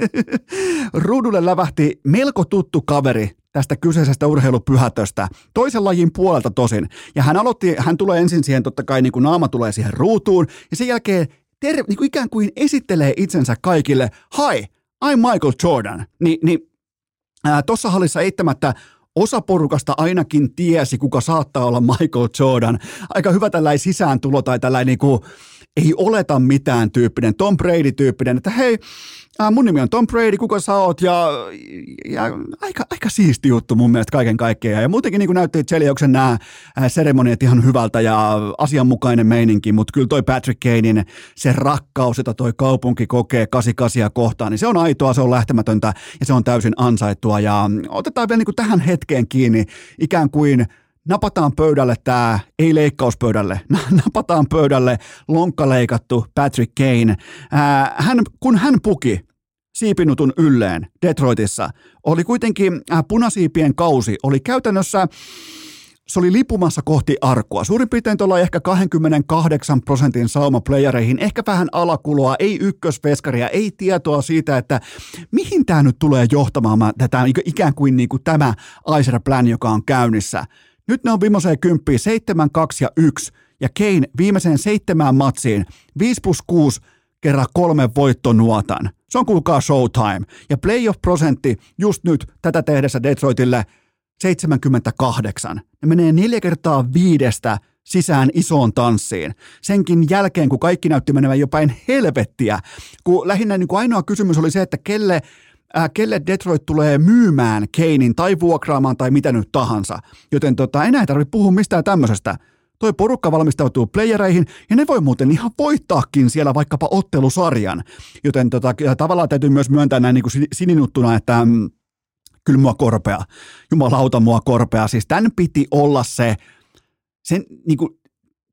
[laughs] ruudulle lävähti melko tuttu kaveri tästä kyseisestä urheilupyhätöstä, toisen lajin puolelta tosin. Ja hän aloitti, hän tulee ensin siihen, totta kai niin kuin naama tulee siihen ruutuun, ja sen jälkeen ter, niin kuin ikään kuin esittelee itsensä kaikille, hi, I'm Michael Jordan. Ni, niin tuossa hallissa eittämättä osa porukasta ainakin tiesi, kuka saattaa olla Michael Jordan. Aika hyvä tällainen sisääntulo tai tällainen niin kuin, ei oleta mitään tyyppinen, Tom Brady-tyyppinen, että hei, äh, mun nimi on Tom Brady, kuka sä oot, ja, ja aika, aika siisti juttu mun mielestä kaiken kaikkiaan. Ja muutenkin niin näytti Chelioksen nämä äh, seremoniat ihan hyvältä ja asianmukainen meininki, mutta kyllä toi Patrick Kanein se rakkaus, jota toi kaupunki kokee 88 kohtaan, niin se on aitoa, se on lähtemätöntä ja se on täysin ansaittua. Ja otetaan vielä niin tähän hetkeen kiinni, ikään kuin – napataan pöydälle tämä, ei leikkauspöydälle, [laughs] napataan pöydälle lonkkaleikattu Patrick Kane. Ää, hän, kun hän puki siipinutun ylleen Detroitissa, oli kuitenkin ää, punasiipien kausi, oli käytännössä se oli lipumassa kohti arkua. Suurin piirtein tuolla ehkä 28 prosentin sauma playereihin, ehkä vähän alakuloa, ei ykkösveskaria, ei tietoa siitä, että mihin tämä nyt tulee johtamaan tätä ikään kuin, niin kuin tämä Icer Plan, joka on käynnissä. Nyt ne on viimeiseen kymppiin 7, 2 ja 1. Ja Kane viimeiseen seitsemään matsiin 5 plus 6 kerran kolme voittonuotan. Se on kuulkaa showtime. Ja playoff-prosentti just nyt tätä tehdessä Detroitille 78. Ne menee neljä kertaa viidestä sisään isoon tanssiin. Senkin jälkeen, kun kaikki näytti menevän jopain helvettiä, kun lähinnä niin kuin ainoa kysymys oli se, että kelle äh, kelle Detroit tulee myymään Keinin tai vuokraamaan tai mitä nyt tahansa. Joten tota, enää ei tarvitse puhua mistään tämmöisestä. Toi porukka valmistautuu playereihin ja ne voi muuten ihan voittaakin siellä vaikkapa ottelusarjan. Joten tota, tavallaan täytyy myös myöntää näin niin kuin sininuttuna, että mm, kyllä mua korpea. Jumalauta mua korpea. Siis tämän piti olla se, sen niin kuin,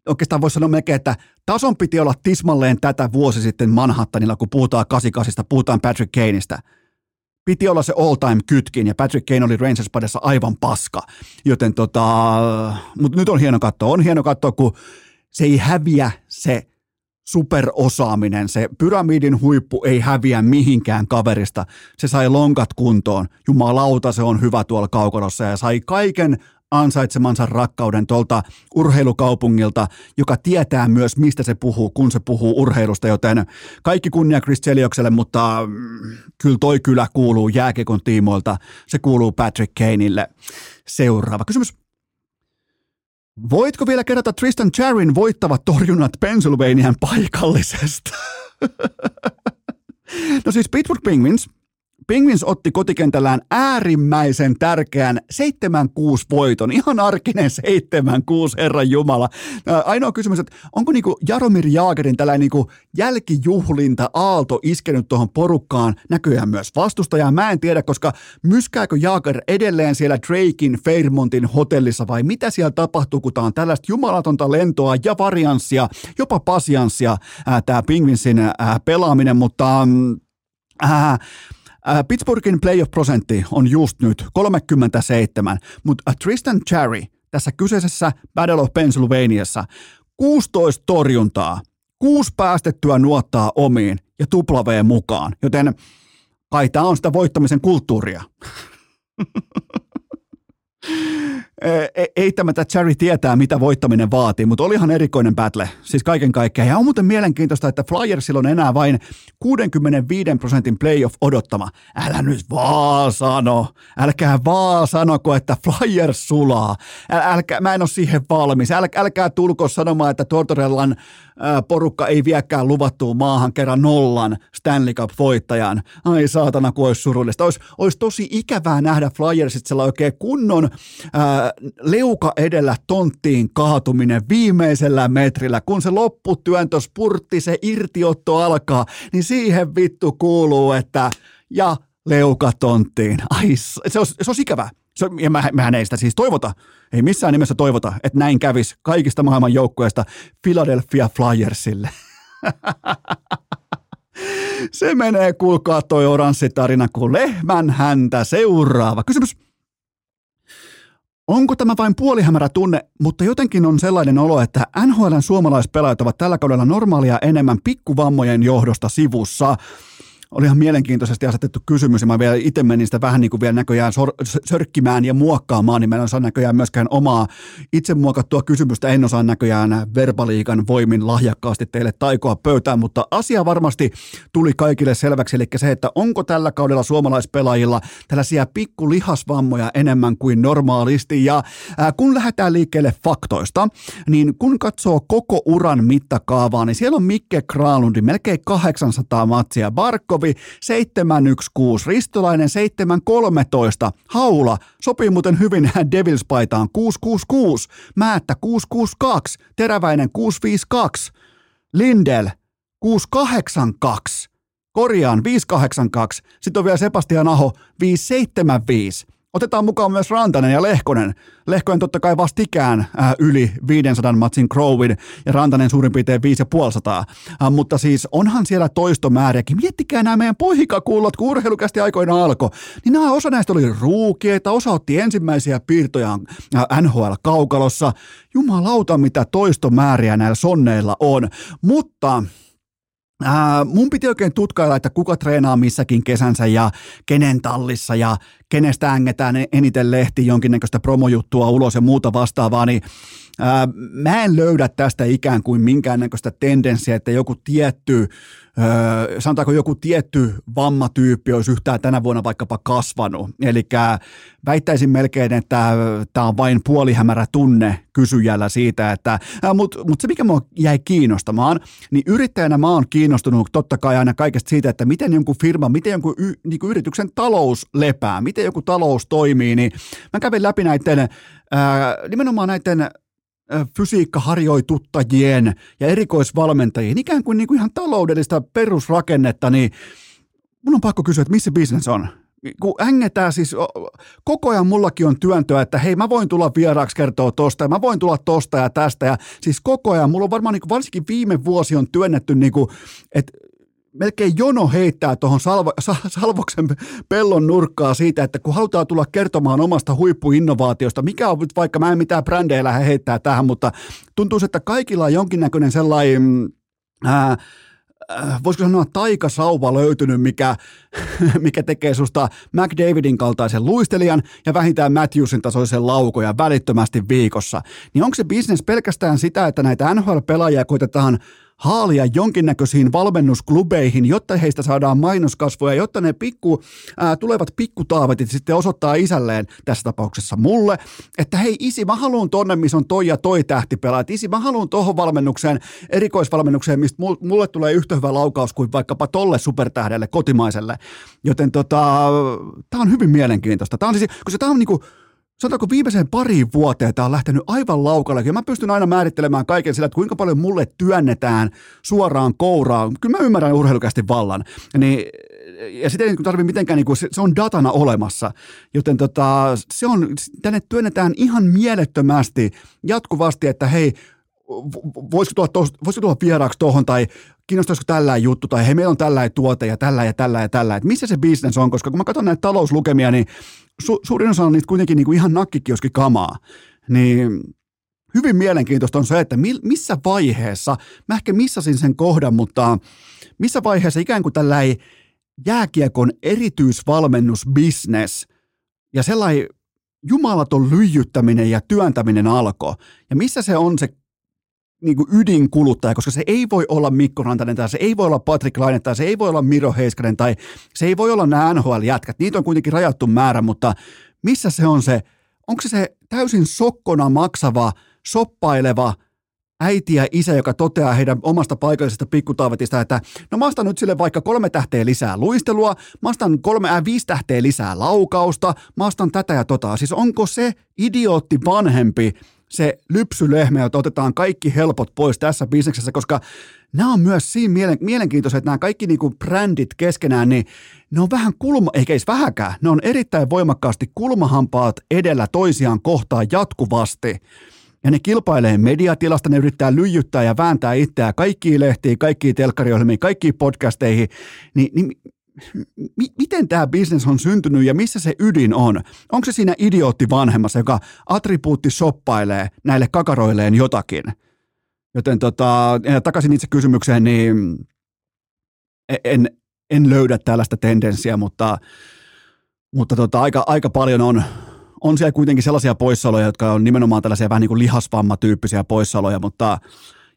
oikeastaan voisi sanoa melkein, että tason piti olla tismalleen tätä vuosi sitten Manhattanilla, kun puhutaan 88, puhutaan Patrick Kaneista – piti olla se all-time kytkin, ja Patrick Kane oli rangers padessa aivan paska. Joten tota, mutta nyt on hieno katsoa. On hieno katsoa, kun se ei häviä se superosaaminen, se pyramidin huippu ei häviä mihinkään kaverista. Se sai lonkat kuntoon. Jumalauta, se on hyvä tuolla kaukolossa ja sai kaiken ansaitsemansa rakkauden tuolta urheilukaupungilta, joka tietää myös, mistä se puhuu, kun se puhuu urheilusta, joten kaikki kunnia Chris Cheliokselle, mutta mm, kyllä toi kyllä kuuluu jääkekon tiimoilta, se kuuluu Patrick Kaneille. Seuraava kysymys. Voitko vielä kerrata Tristan Charin voittavat torjunnat Pennsylvanian paikallisesta? [laughs] no siis Pittsburgh Penguins Penguins otti kotikentällään äärimmäisen tärkeän 7-6 voiton, ihan arkinen 7-6, herran jumala. Ainoa kysymys, että onko niinku Jaromir Jaagerin tällainen niinku jälkijuhlinta aalto iskenyt tuohon porukkaan näköjään myös vastustajaa? Mä en tiedä, koska myskääkö Jaager edelleen siellä Drakein Fairmontin hotellissa vai mitä siellä tapahtuu, kun tämä on tällaista jumalatonta lentoa ja varianssia, jopa pasianssia tämä Penguinsin ää, pelaaminen, mutta ää, Pittsburghin playoff-prosentti on just nyt 37, mutta Tristan Cherry tässä kyseisessä Battle of Pennsylvaniassa 16 torjuntaa, kuusi päästettyä nuottaa omiin ja tupla V mukaan, joten kai tämä on sitä voittamisen kulttuuria. [laughs] eittämättä Cherry tietää, mitä voittaminen vaatii, mutta olihan erikoinen battle, siis kaiken kaikkiaan. Ja on muuten mielenkiintoista, että Flyersilla on enää vain 65 prosentin playoff odottama. Älä nyt vaan sano, älkää vaan sanoko, että Flyers sulaa. Älkää, mä en ole siihen valmis. Äl, älkää tulko sanomaan, että Tortorellan porukka ei viekään luvattuun maahan kerran nollan Stanley Cup-voittajan. Ai saatana, kun olisi surullista. Olisi, olisi tosi ikävää nähdä Flyersitsella oikein kunnon ää, leuka edellä tonttiin kaatuminen viimeisellä metrillä. Kun se lopputyöntö spurtti, se irtiotto alkaa, niin siihen vittu kuuluu, että ja leuka tonttiin. Ai, se olisi, se olisi ikävää. Se, ja mä, mähän ei sitä siis toivota, ei missään nimessä toivota, että näin kävisi kaikista maailman joukkueista Philadelphia Flyersille. [laughs] Se menee, kuulkaa toi oranssi tarina kuin lehmän häntä. Seuraava kysymys. Onko tämä vain puolihämärä tunne, mutta jotenkin on sellainen olo, että NHLn suomalaispelaajat ovat tällä kaudella normaalia enemmän pikkuvammojen johdosta sivussa – oli ihan mielenkiintoisesti asetettu kysymys, ja mä vielä itse menin sitä vähän niin kuin vielä näköjään sor- sörkkimään ja muokkaamaan, niin mä en osaa näköjään myöskään omaa itse muokattua kysymystä, en osaa näköjään verbaliikan voimin lahjakkaasti teille taikoa pöytään, mutta asia varmasti tuli kaikille selväksi, eli se, että onko tällä kaudella suomalaispelaajilla tällaisia pikkulihasvammoja enemmän kuin normaalisti, ja ää, kun lähdetään liikkeelle faktoista, niin kun katsoo koko uran mittakaavaa, niin siellä on Mikke Kraalundi, melkein 800 matsia, Barkov Kovi 716, Ristolainen 713, Haula sopii muuten hyvin [laughs] Devils-paitaan 666, Määttä 662, Teräväinen 652, Lindel 682, Korjaan 582, sitten on vielä Sebastian Aho 575. Otetaan mukaan myös Rantanen ja Lehkonen. Lehkonen totta kai vastikään äh, yli 500 matsin Crowin ja Rantanen suurin piirtein 550. Äh, mutta siis onhan siellä toistomääriäkin. Miettikää nämä meidän poikakullot, kun urheilukästi aikoina alkoi. Niin nämä osa näistä oli ruukieita, osa otti ensimmäisiä piirtoja äh, NHL-kaukalossa. Jumalauta, mitä toistomääriä näillä sonneilla on. Mutta Äh, mun piti oikein tutkailla, että kuka treenaa missäkin kesänsä ja kenen tallissa ja kenestä ängetään eniten lehti jonkinnäköistä promojuttua ulos ja muuta vastaavaa, niin ää, mä en löydä tästä ikään kuin minkäännäköistä tendenssiä, että joku tietty, ää, sanotaanko joku tietty vammatyyppi olisi yhtään tänä vuonna vaikkapa kasvanut. Eli väittäisin melkein, että tämä on vain puolihämärä tunne kysyjällä siitä, että, mutta mut se mikä mua jäi kiinnostamaan, niin yrittäjänä mä oon kiinnostunut totta kai aina kaikesta siitä, että miten jonkun firma, miten jonkun y, niin yrityksen talous lepää, miten joku talous toimii, niin mä kävin läpi näiden, ää, nimenomaan näiden fysiikkaharjoituttajien ja erikoisvalmentajien ikään kuin, niin kuin ihan taloudellista perusrakennetta, niin mun on pakko kysyä, että missä bisnes on? kun hängetään siis, koko ajan mullakin on työntöä, että hei mä voin tulla vieraaksi kertoa tosta ja mä voin tulla tosta ja tästä ja siis koko ajan, mulla on varmaan niin varsinkin viime vuosi on työnnetty niin kuin, että melkein jono heittää tuohon salvo, salvoksen pellon nurkkaa siitä, että kun halutaan tulla kertomaan omasta huippuinnovaatiosta, mikä on nyt vaikka, mä en mitään brändejä lähde heittää tähän, mutta tuntuu, että kaikilla on jonkinnäköinen sellainen, mm, ää, voisiko sanoa taikasauva löytynyt, mikä, [laughs] mikä tekee susta McDavidin kaltaisen luistelijan ja vähintään Matthewsin tasoisen laukoja välittömästi viikossa. Niin onko se bisnes pelkästään sitä, että näitä NHL-pelaajia koitetaan haalia jonkinnäköisiin valmennusklubeihin, jotta heistä saadaan mainoskasvoja, jotta ne pikku, ää, tulevat pikkutaavetit sitten osoittaa isälleen, tässä tapauksessa mulle, että hei isi, mä haluan tonne, missä on toi ja toi tähti pelaa. Isi, mä haluan tohon valmennukseen, erikoisvalmennukseen, mistä mulle tulee yhtä hyvä laukaus kuin vaikkapa tolle supertähdelle, kotimaiselle. Joten tota, tää on hyvin mielenkiintoista. Tää on siis, koska tää on niinku, sanotaanko viimeiseen pariin vuoteen tämä on lähtenyt aivan laukalle. Ja mä pystyn aina määrittelemään kaiken sillä, että kuinka paljon mulle työnnetään suoraan kouraan. Kyllä mä ymmärrän urheilukästi vallan. Niin, ja sitä ei tarvitse mitenkään, niin kuin, se, se on datana olemassa. Joten tota, se on, tänne työnnetään ihan mielettömästi jatkuvasti, että hei, voisiko tulla, tos, voisiko tulla vieraaksi tuohon tai kiinnostaisiko tällä juttu tai hei meillä on tällä tuote ja tällä ja tällä ja tällä. Että missä se bisnes on, koska kun mä katson näitä talouslukemia, niin su, suurin osa on niitä kuitenkin niin kuin ihan nakkikioski kamaa. Niin hyvin mielenkiintoista on se, että mi, missä vaiheessa, mä ehkä missasin sen kohdan, mutta missä vaiheessa ikään kuin tällä jääkiekon erityisvalmennusbisnes ja sellainen jumalaton lyijyttäminen ja työntäminen alkoi. Ja missä se on se niin kuin ydinkuluttaja, koska se ei voi olla Mikko Rantanen tai se ei voi olla Patrick Laine tai se ei voi olla Miro Heiskanen tai se ei voi olla nämä NHL-jätkät. Niitä on kuitenkin rajattu määrä, mutta missä se on se, onko se se täysin sokkona maksava, soppaileva äiti ja isä, joka toteaa heidän omasta paikallisesta pikkutaavetista, että no mä ostan nyt sille vaikka kolme tähteä lisää luistelua, mä ostan kolme, äh, viisi tähteä lisää laukausta, mä ostan tätä ja tota. Siis onko se idiootti vanhempi, se lypsylehmä, että otetaan kaikki helpot pois tässä bisneksessä, koska nämä on myös siinä mielen, mielenkiintoisia, että nämä kaikki niinku brändit keskenään, niin ne on vähän kulma, eikä edes vähäkään, ne on erittäin voimakkaasti kulmahampaat edellä toisiaan kohtaan jatkuvasti. Ja ne kilpailee mediatilasta, ne yrittää lyijyttää ja vääntää itseään kaikkiin lehtiin, kaikkiin telkkariohjelmiin, kaikkiin podcasteihin. Niin, niin m- miten tämä bisnes on syntynyt ja missä se ydin on? Onko se siinä idiootti vanhemmassa, joka attribuutti soppailee näille kakaroilleen jotakin? Joten tota, takaisin itse kysymykseen, niin e-, en, en löydä tällaista tendenssiä, mutta, mutta tota, aika, aika paljon on, on siellä kuitenkin sellaisia poissaoloja, jotka on nimenomaan tällaisia vähän niin kuin lihasvammatyyppisiä poissaoloja, mutta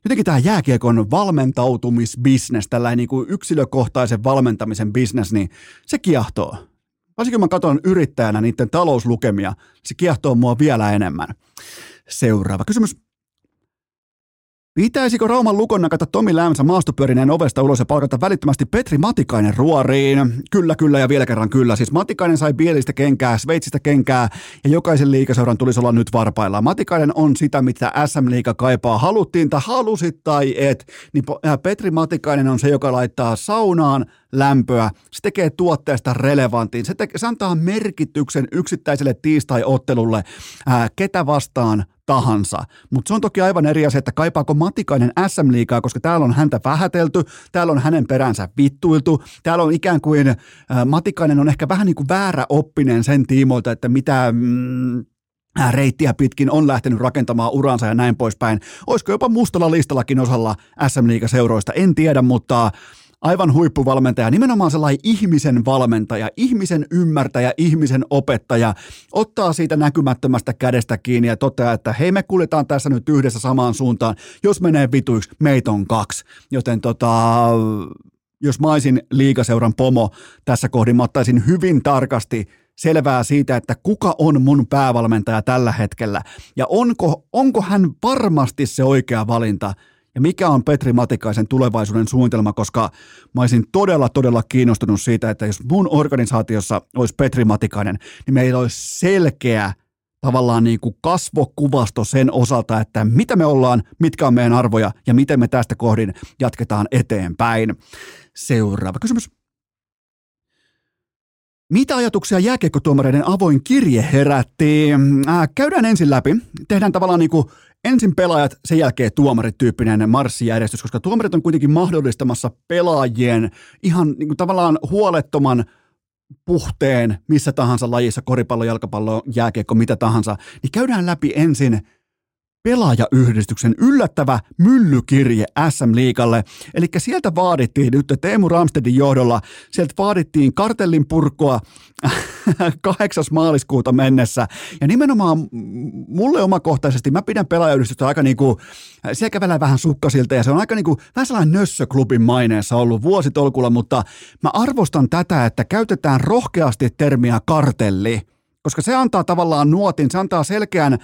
jotenkin tämä jääkiekon valmentautumisbisnes, tällainen niin kuin yksilökohtaisen valmentamisen bisnes, niin se kiehtoo. Varsinkin kun mä katson yrittäjänä niiden talouslukemia, se kiehtoo mua vielä enemmän. Seuraava kysymys. Pitäisikö Rauman lukon nakata Tomi Lämsä maastopyörineen ovesta ulos ja palkata välittömästi Petri Matikainen ruoriin? Kyllä, kyllä ja vielä kerran kyllä. Siis Matikainen sai bielistä kenkää, Sveitsistä kenkää ja jokaisen liikaseuran tulisi olla nyt varpailla. Matikainen on sitä, mitä SM-liiga kaipaa. Haluttiin tai halusit tai et, niin Petri Matikainen on se, joka laittaa saunaan lämpöä, se tekee tuotteesta relevantin, se, te- se antaa merkityksen yksittäiselle tiistai-ottelulle, ää, ketä vastaan tahansa. Mutta se on toki aivan eri asia, että kaipaako Matikainen SM-liikaa, koska täällä on häntä vähätelty, täällä on hänen peränsä vittuiltu, täällä on ikään kuin ää, Matikainen on ehkä vähän niin kuin väärä oppinen sen tiimoilta, että mitä... Mm, reittiä pitkin on lähtenyt rakentamaan uransa ja näin poispäin. Olisiko jopa mustalla listallakin osalla SM-liigaseuroista, en tiedä, mutta aivan huippuvalmentaja, nimenomaan sellainen ihmisen valmentaja, ihmisen ymmärtäjä, ihmisen opettaja, ottaa siitä näkymättömästä kädestä kiinni ja toteaa, että hei me kuljetaan tässä nyt yhdessä samaan suuntaan, jos menee vituiksi, meitä on kaksi. Joten tota, jos mä olisin liikaseuran pomo tässä kohdin, mä ottaisin hyvin tarkasti selvää siitä, että kuka on mun päävalmentaja tällä hetkellä. Ja onko, onko hän varmasti se oikea valinta – ja mikä on Petri Matikaisen tulevaisuuden suunnitelma, koska mä olisin todella, todella kiinnostunut siitä, että jos mun organisaatiossa olisi Petri Matikainen, niin meillä olisi selkeä tavallaan niin kuin kasvokuvasto sen osalta, että mitä me ollaan, mitkä on meidän arvoja ja miten me tästä kohdin jatketaan eteenpäin. Seuraava kysymys. Mitä ajatuksia jääkiekkotuomareiden avoin kirje herätti? Äh, käydään ensin läpi. Tehdään tavallaan niin kuin ensin pelaajat, sen jälkeen tuomarit tyyppinen marssijärjestys, koska tuomarit on kuitenkin mahdollistamassa pelaajien ihan niin kuin tavallaan huolettoman puhteen missä tahansa lajissa, koripallo, jalkapallo, jääkiekko, mitä tahansa, niin käydään läpi ensin pelaajayhdistyksen yllättävä myllykirje SM-liikalle. Eli sieltä vaadittiin nyt Teemu Ramstedin johdolla, sieltä vaadittiin kartellin purkoa 8. [laughs] maaliskuuta mennessä. Ja nimenomaan mulle omakohtaisesti, mä pidän pelaajayhdistystä aika niinku, siellä kävellään vähän sukkasilta ja se on aika niinku, vähän sellainen nössöklubin maineessa ollut vuositolkulla, mutta mä arvostan tätä, että käytetään rohkeasti termiä kartelli, koska se antaa tavallaan nuotin, se antaa selkeän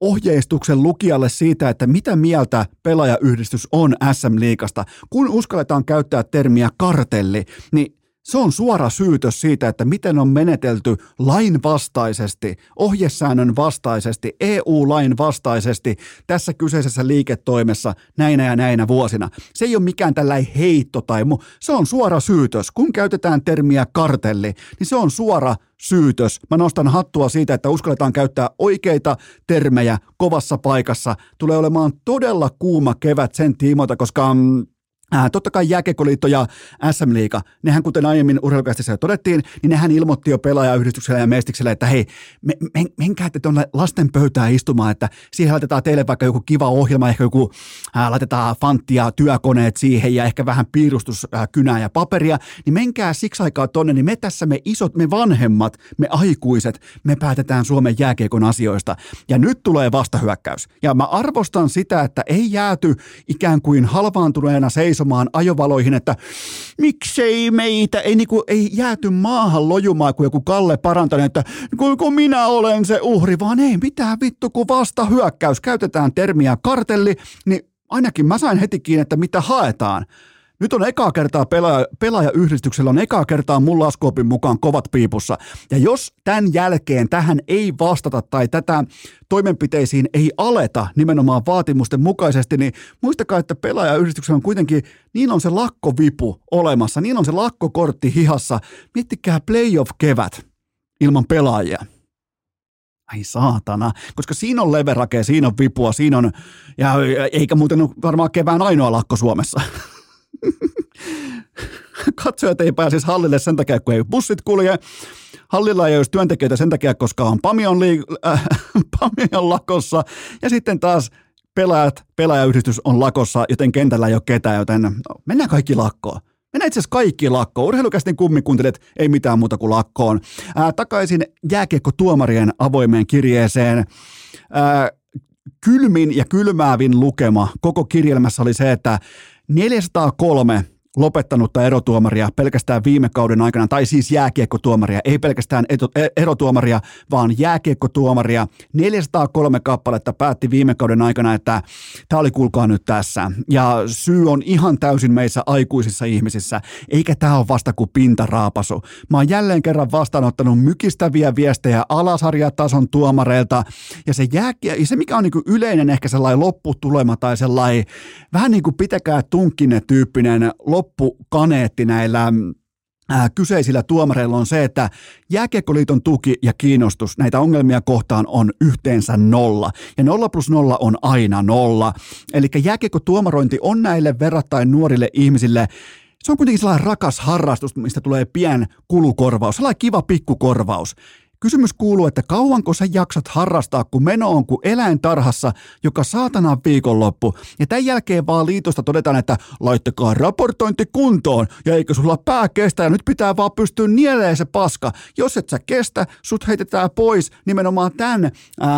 ohjeistuksen lukijalle siitä, että mitä mieltä pelaajayhdistys on SM-liikasta. Kun uskalletaan käyttää termiä kartelli, niin se on suora syytös siitä, että miten on menetelty lain vastaisesti, ohjesäännön vastaisesti, EU-lain vastaisesti tässä kyseisessä liiketoimessa näinä ja näinä vuosina. Se ei ole mikään tällainen heitto tai muu. Se on suora syytös. Kun käytetään termiä kartelli, niin se on suora syytös. Mä nostan hattua siitä, että uskalletaan käyttää oikeita termejä kovassa paikassa. Tulee olemaan todella kuuma kevät sen tiimoilta, koska mm, Äh, totta kai Jääkiekkoliitto ja SM Liiga, nehän kuten aiemmin urheilukästissä jo todettiin, niin nehän ilmoitti jo pelaajayhdistykselle ja mestikselle, että hei, me, men, menkää te tuonne lasten pöytään istumaan, että siihen laitetaan teille vaikka joku kiva ohjelma, ehkä joku, äh, laitetaan fanttia, työkoneet siihen ja ehkä vähän piirustuskynää ja paperia, niin menkää siksi aikaa tonne, niin me tässä me isot, me vanhemmat, me aikuiset, me päätetään Suomen jääkiekon asioista. Ja nyt tulee vastahyökkäys. Ja mä arvostan sitä, että ei jääty ikään kuin halvaantuneena seis seisomaan ajovaloihin, että miksei meitä, ei, niinku, ei jääty maahan lojumaan kuin joku Kalle parantanut, että kun minä olen se uhri, vaan ei mitään vittu, kun vasta hyökkäys. Käytetään termiä kartelli, niin ainakin mä sain heti kiinni, että mitä haetaan. Nyt on ekaa kertaa pelaaja, pelaajayhdistyksellä on ekaa kertaa mun laskuopin mukaan kovat piipussa. Ja jos tämän jälkeen tähän ei vastata tai tätä toimenpiteisiin ei aleta nimenomaan vaatimusten mukaisesti, niin muistakaa, että pelaajayhdistyksellä on kuitenkin, niin on se lakkovipu olemassa, niin on se lakkokortti hihassa. Miettikää playoff-kevät ilman pelaajia. Ai saatana, koska siinä on leverake, siinä on vipua, siinä on, ja eikä muuten varmaan kevään ainoa lakko Suomessa. [laughs] [laughs] Katsojat ei pääsisi hallille sen takia, kun ei bussit kulje. Hallilla ei olisi työntekijöitä sen takia, koska on Pamion, liik- [laughs] äh, Pamion lakossa. Ja sitten taas pelaajat, pelaajayhdistys on lakossa, joten kentällä ei ole ketään, joten mennään kaikki lakkoon. Mennään itse asiassa kaikki lakkoon. Urheilukästin kummikuntelet ei mitään muuta kuin lakkoon. Ää, takaisin jääkiekko tuomarien avoimeen kirjeeseen. Ää, kylmin ja kylmäävin lukema koko kirjelmässä oli se, että 403 lopettanutta erotuomaria pelkästään viime kauden aikana, tai siis jääkiekkotuomaria, ei pelkästään e, erotuomaria, vaan jääkiekkotuomaria. 403 kappaletta päätti viime kauden aikana, että tämä oli kuulkaa nyt tässä. Ja syy on ihan täysin meissä aikuisissa ihmisissä, eikä tämä ole vasta kuin pintaraapasu. Mä oon jälleen kerran vastaanottanut mykistäviä viestejä alasarjatason tuomareilta, ja se, jääkie- ja se mikä on niin yleinen ehkä sellainen lopputulema tai sellainen vähän niin kuin pitäkää tunkkinen tyyppinen loppu loppukaneetti näillä ää, kyseisillä tuomareilla on se, että Jääkiekkoliiton tuki ja kiinnostus näitä ongelmia kohtaan on yhteensä nolla. Ja nolla plus nolla on aina nolla. Eli jääkiekkotuomarointi on näille verrattain nuorille ihmisille se on kuitenkin sellainen rakas harrastus, mistä tulee pien kulukorvaus, sellainen kiva pikkukorvaus. Kysymys kuuluu, että kauanko sä jaksat harrastaa, kun meno on kuin eläintarhassa, joka saatana viikonloppu. Ja tämän jälkeen vaan liitosta todetaan, että laittakaa raportointi kuntoon ja eikö sulla pää kestä ja nyt pitää vaan pystyä nieleen se paska. Jos et sä kestä, sut heitetään pois nimenomaan tämän, ää,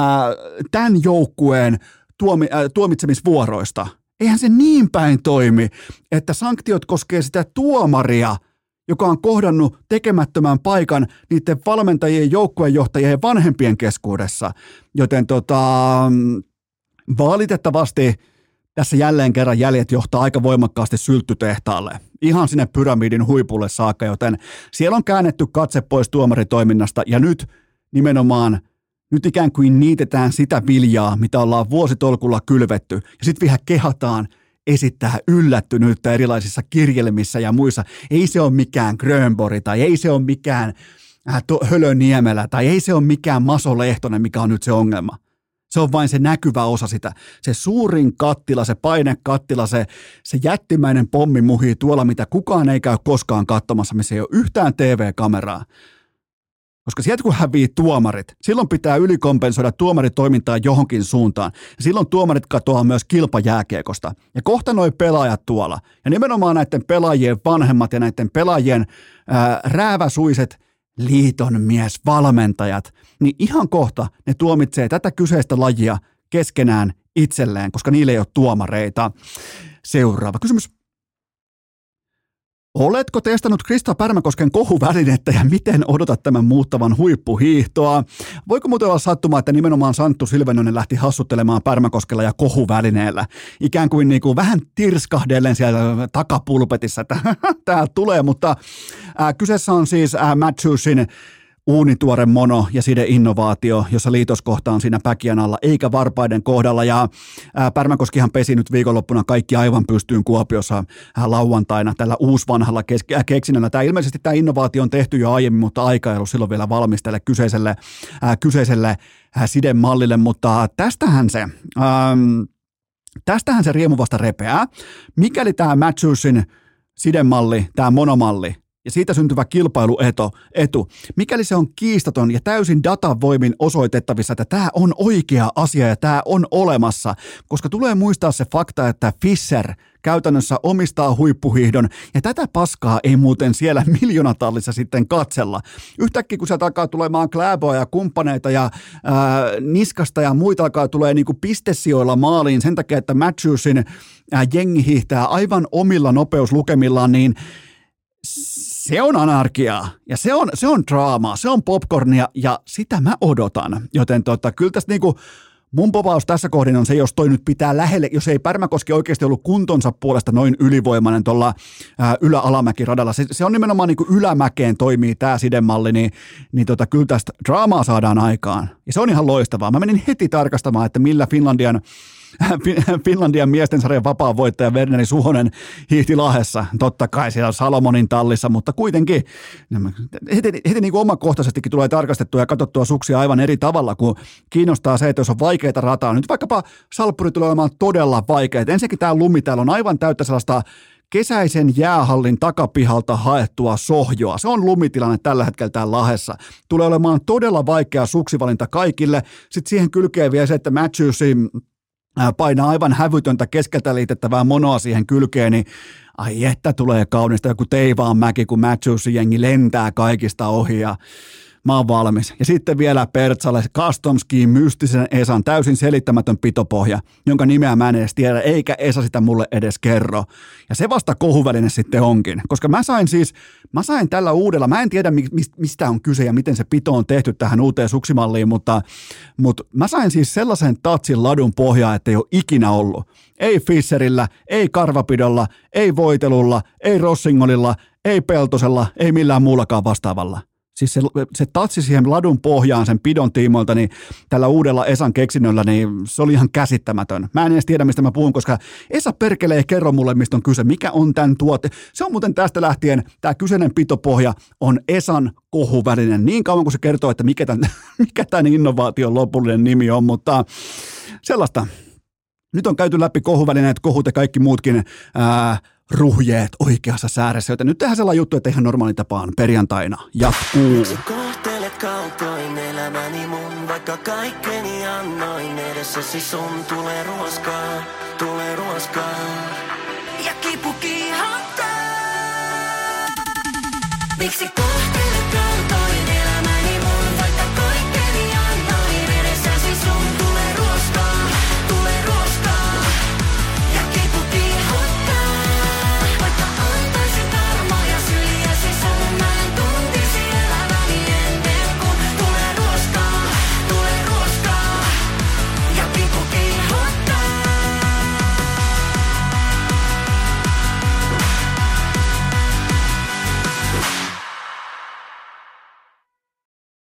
tämän joukkueen tuomi, ää, tuomitsemisvuoroista. Eihän se niin päin toimi, että sanktiot koskee sitä tuomaria – joka on kohdannut tekemättömän paikan niiden valmentajien, joukkueenjohtajien ja vanhempien keskuudessa. Joten tota, valitettavasti tässä jälleen kerran jäljet johtaa aika voimakkaasti sylttytehtaalle. Ihan sinne pyramidin huipulle saakka, joten siellä on käännetty katse pois tuomaritoiminnasta ja nyt nimenomaan nyt ikään kuin niitetään sitä viljaa, mitä ollaan vuositolkulla kylvetty ja sitten vielä kehataan esittää yllättynyttä erilaisissa kirjelmissä ja muissa. Ei se ole mikään Grönbori tai ei se ole mikään äh, Hölöniemelä tai ei se ole mikään Maso Lehtonen, mikä on nyt se ongelma. Se on vain se näkyvä osa sitä. Se suurin kattila, se painekattila, se, se jättimäinen pommi muhii tuolla, mitä kukaan ei käy koskaan katsomassa, missä ei ole yhtään TV-kameraa. Koska sieltä kun hävii tuomarit, silloin pitää ylikompensoida tuomaritoimintaa johonkin suuntaan. Ja silloin tuomarit katoaa myös kilpajääkiekosta. Ja kohta noi pelaajat tuolla, ja nimenomaan näiden pelaajien vanhemmat ja näiden pelaajien ää, rääväsuiset liiton mies valmentajat, niin ihan kohta ne tuomitsee tätä kyseistä lajia keskenään itselleen, koska niille ei ole tuomareita. Seuraava kysymys. Oletko testannut Krista Pärmäkosken kohuvälinettä ja miten odotat tämän muuttavan huippuhiihtoa? Voiko muuten olla sattumaa, että nimenomaan Santtu Silvenonen lähti hassuttelemaan Pärmäkoskella ja kohuvälineellä? Ikään kuin, niin kuin vähän tirskahdellen siellä takapulpetissa, että [laughs] tämä tulee, mutta äh, kyseessä on siis äh, Matthewsin uunituore mono ja side innovaatio, jossa liitoskohta on siinä päkiän alla, eikä varpaiden kohdalla. Ja Pärmäkoskihan pesi nyt viikonloppuna kaikki aivan pystyyn Kuopiossa lauantaina tällä uusvanhalla keksinnöllä. Tämä ilmeisesti tämä innovaatio on tehty jo aiemmin, mutta aika ei ollut silloin vielä valmistelle kyseiselle, ää, kyseiselle ää, sidemallille, mutta tästähän se... Ähm, Tästähän se riemu vasta repeää. Mikäli tämä Matthewsin sidemalli, tämä monomalli, ja siitä syntyvä kilpailuetu, etu, mikäli se on kiistaton ja täysin datavoimin osoitettavissa, että tämä on oikea asia ja tämä on olemassa, koska tulee muistaa se fakta, että Fisher käytännössä omistaa huippuhiihdon, ja tätä paskaa ei muuten siellä [laughs] miljoonatallissa sitten katsella. Yhtäkkiä kun sieltä alkaa tulemaan Kläboa ja kumppaneita ja ää, niskasta ja muita alkaa tulee niinku pistesijoilla maaliin sen takia, että Matthewsin ää, jengi hiihtää aivan omilla nopeuslukemillaan, niin se on anarkiaa ja se on, se on draamaa, se on popcornia ja sitä mä odotan. Joten tota, kyllä tästä niinku, mun popaus tässä kohdin on se, jos toi nyt pitää lähelle, jos ei Pärmäkoski oikeasti ollut kuntonsa puolesta noin ylivoimainen tuolla ylä-alamäkiradalla. Se, se on nimenomaan niinku ylämäkeen toimii tämä sidemalli, niin, niin tota, kyllä tästä draamaa saadaan aikaan. Ja se on ihan loistavaa. Mä menin heti tarkastamaan, että millä Finlandian Finlandian miesten sarjan vapaa voittaja Werneri Suhonen hiihti Lahessa. Totta kai siellä Salomonin tallissa, mutta kuitenkin heti, heti niin kuin omakohtaisestikin tulee tarkastettua ja katsottua suksia aivan eri tavalla, kun kiinnostaa se, että jos on vaikeita rataa. Nyt vaikkapa Salppuri tulee olemaan todella vaikeita. Ensinnäkin tämä lumi täällä on aivan täyttä sellaista kesäisen jäähallin takapihalta haettua sohjoa. Se on lumitilanne tällä hetkellä täällä Lahessa. Tulee olemaan todella vaikea suksivalinta kaikille. Sitten siihen kylkee vielä se, että Matthewsin painaa aivan hävytöntä keskeltä liitettävää monoa siihen kylkeen, niin ai että tulee kaunista. Joku Teivaan mäki, kun Matthewsin jengi lentää kaikista ohi ja mä oon valmis. Ja sitten vielä Pertsalle Custom Skiin mystisen Esan täysin selittämätön pitopohja, jonka nimeä mä en edes tiedä, eikä Esa sitä mulle edes kerro. Ja se vasta kohuväline sitten onkin, koska mä sain siis, mä sain tällä uudella, mä en tiedä mistä on kyse ja miten se pito on tehty tähän uuteen suksimalliin, mutta, mutta mä sain siis sellaisen tatsin ladun pohjaa, että ei ole ikinä ollut. Ei Fisserillä, ei karvapidolla, ei voitelulla, ei Rossingolilla, ei Peltosella, ei millään muullakaan vastaavalla. Siis se, se tatsi siihen ladun pohjaan sen pidon tiimoilta, niin tällä uudella Esan keksinnöllä, niin se oli ihan käsittämätön. Mä en edes tiedä, mistä mä puhun, koska Esa perkelee kerro mulle, mistä on kyse, mikä on tämän tuote. Se on muuten tästä lähtien, tämä kyseinen pitopohja on Esan kohuvälinen, niin kauan kuin se kertoo, että mikä tämän, [laughs] mikä tämän innovaation lopullinen nimi on, mutta sellaista. Nyt on käyty läpi kohuvälineet, kohut ja kaikki muutkin ää, ruhjeet oikeassa sääressä, joten nyt tehdään sellainen juttu, että ihan normaali tapaan perjantaina jatkuu. Kohtelet kaltoin elämäni mun, vaikka kaikkeni annoin edessäsi sun tulee ruoskaa, tulee ruoskaa. Ja kipu kiihottaa. Miksi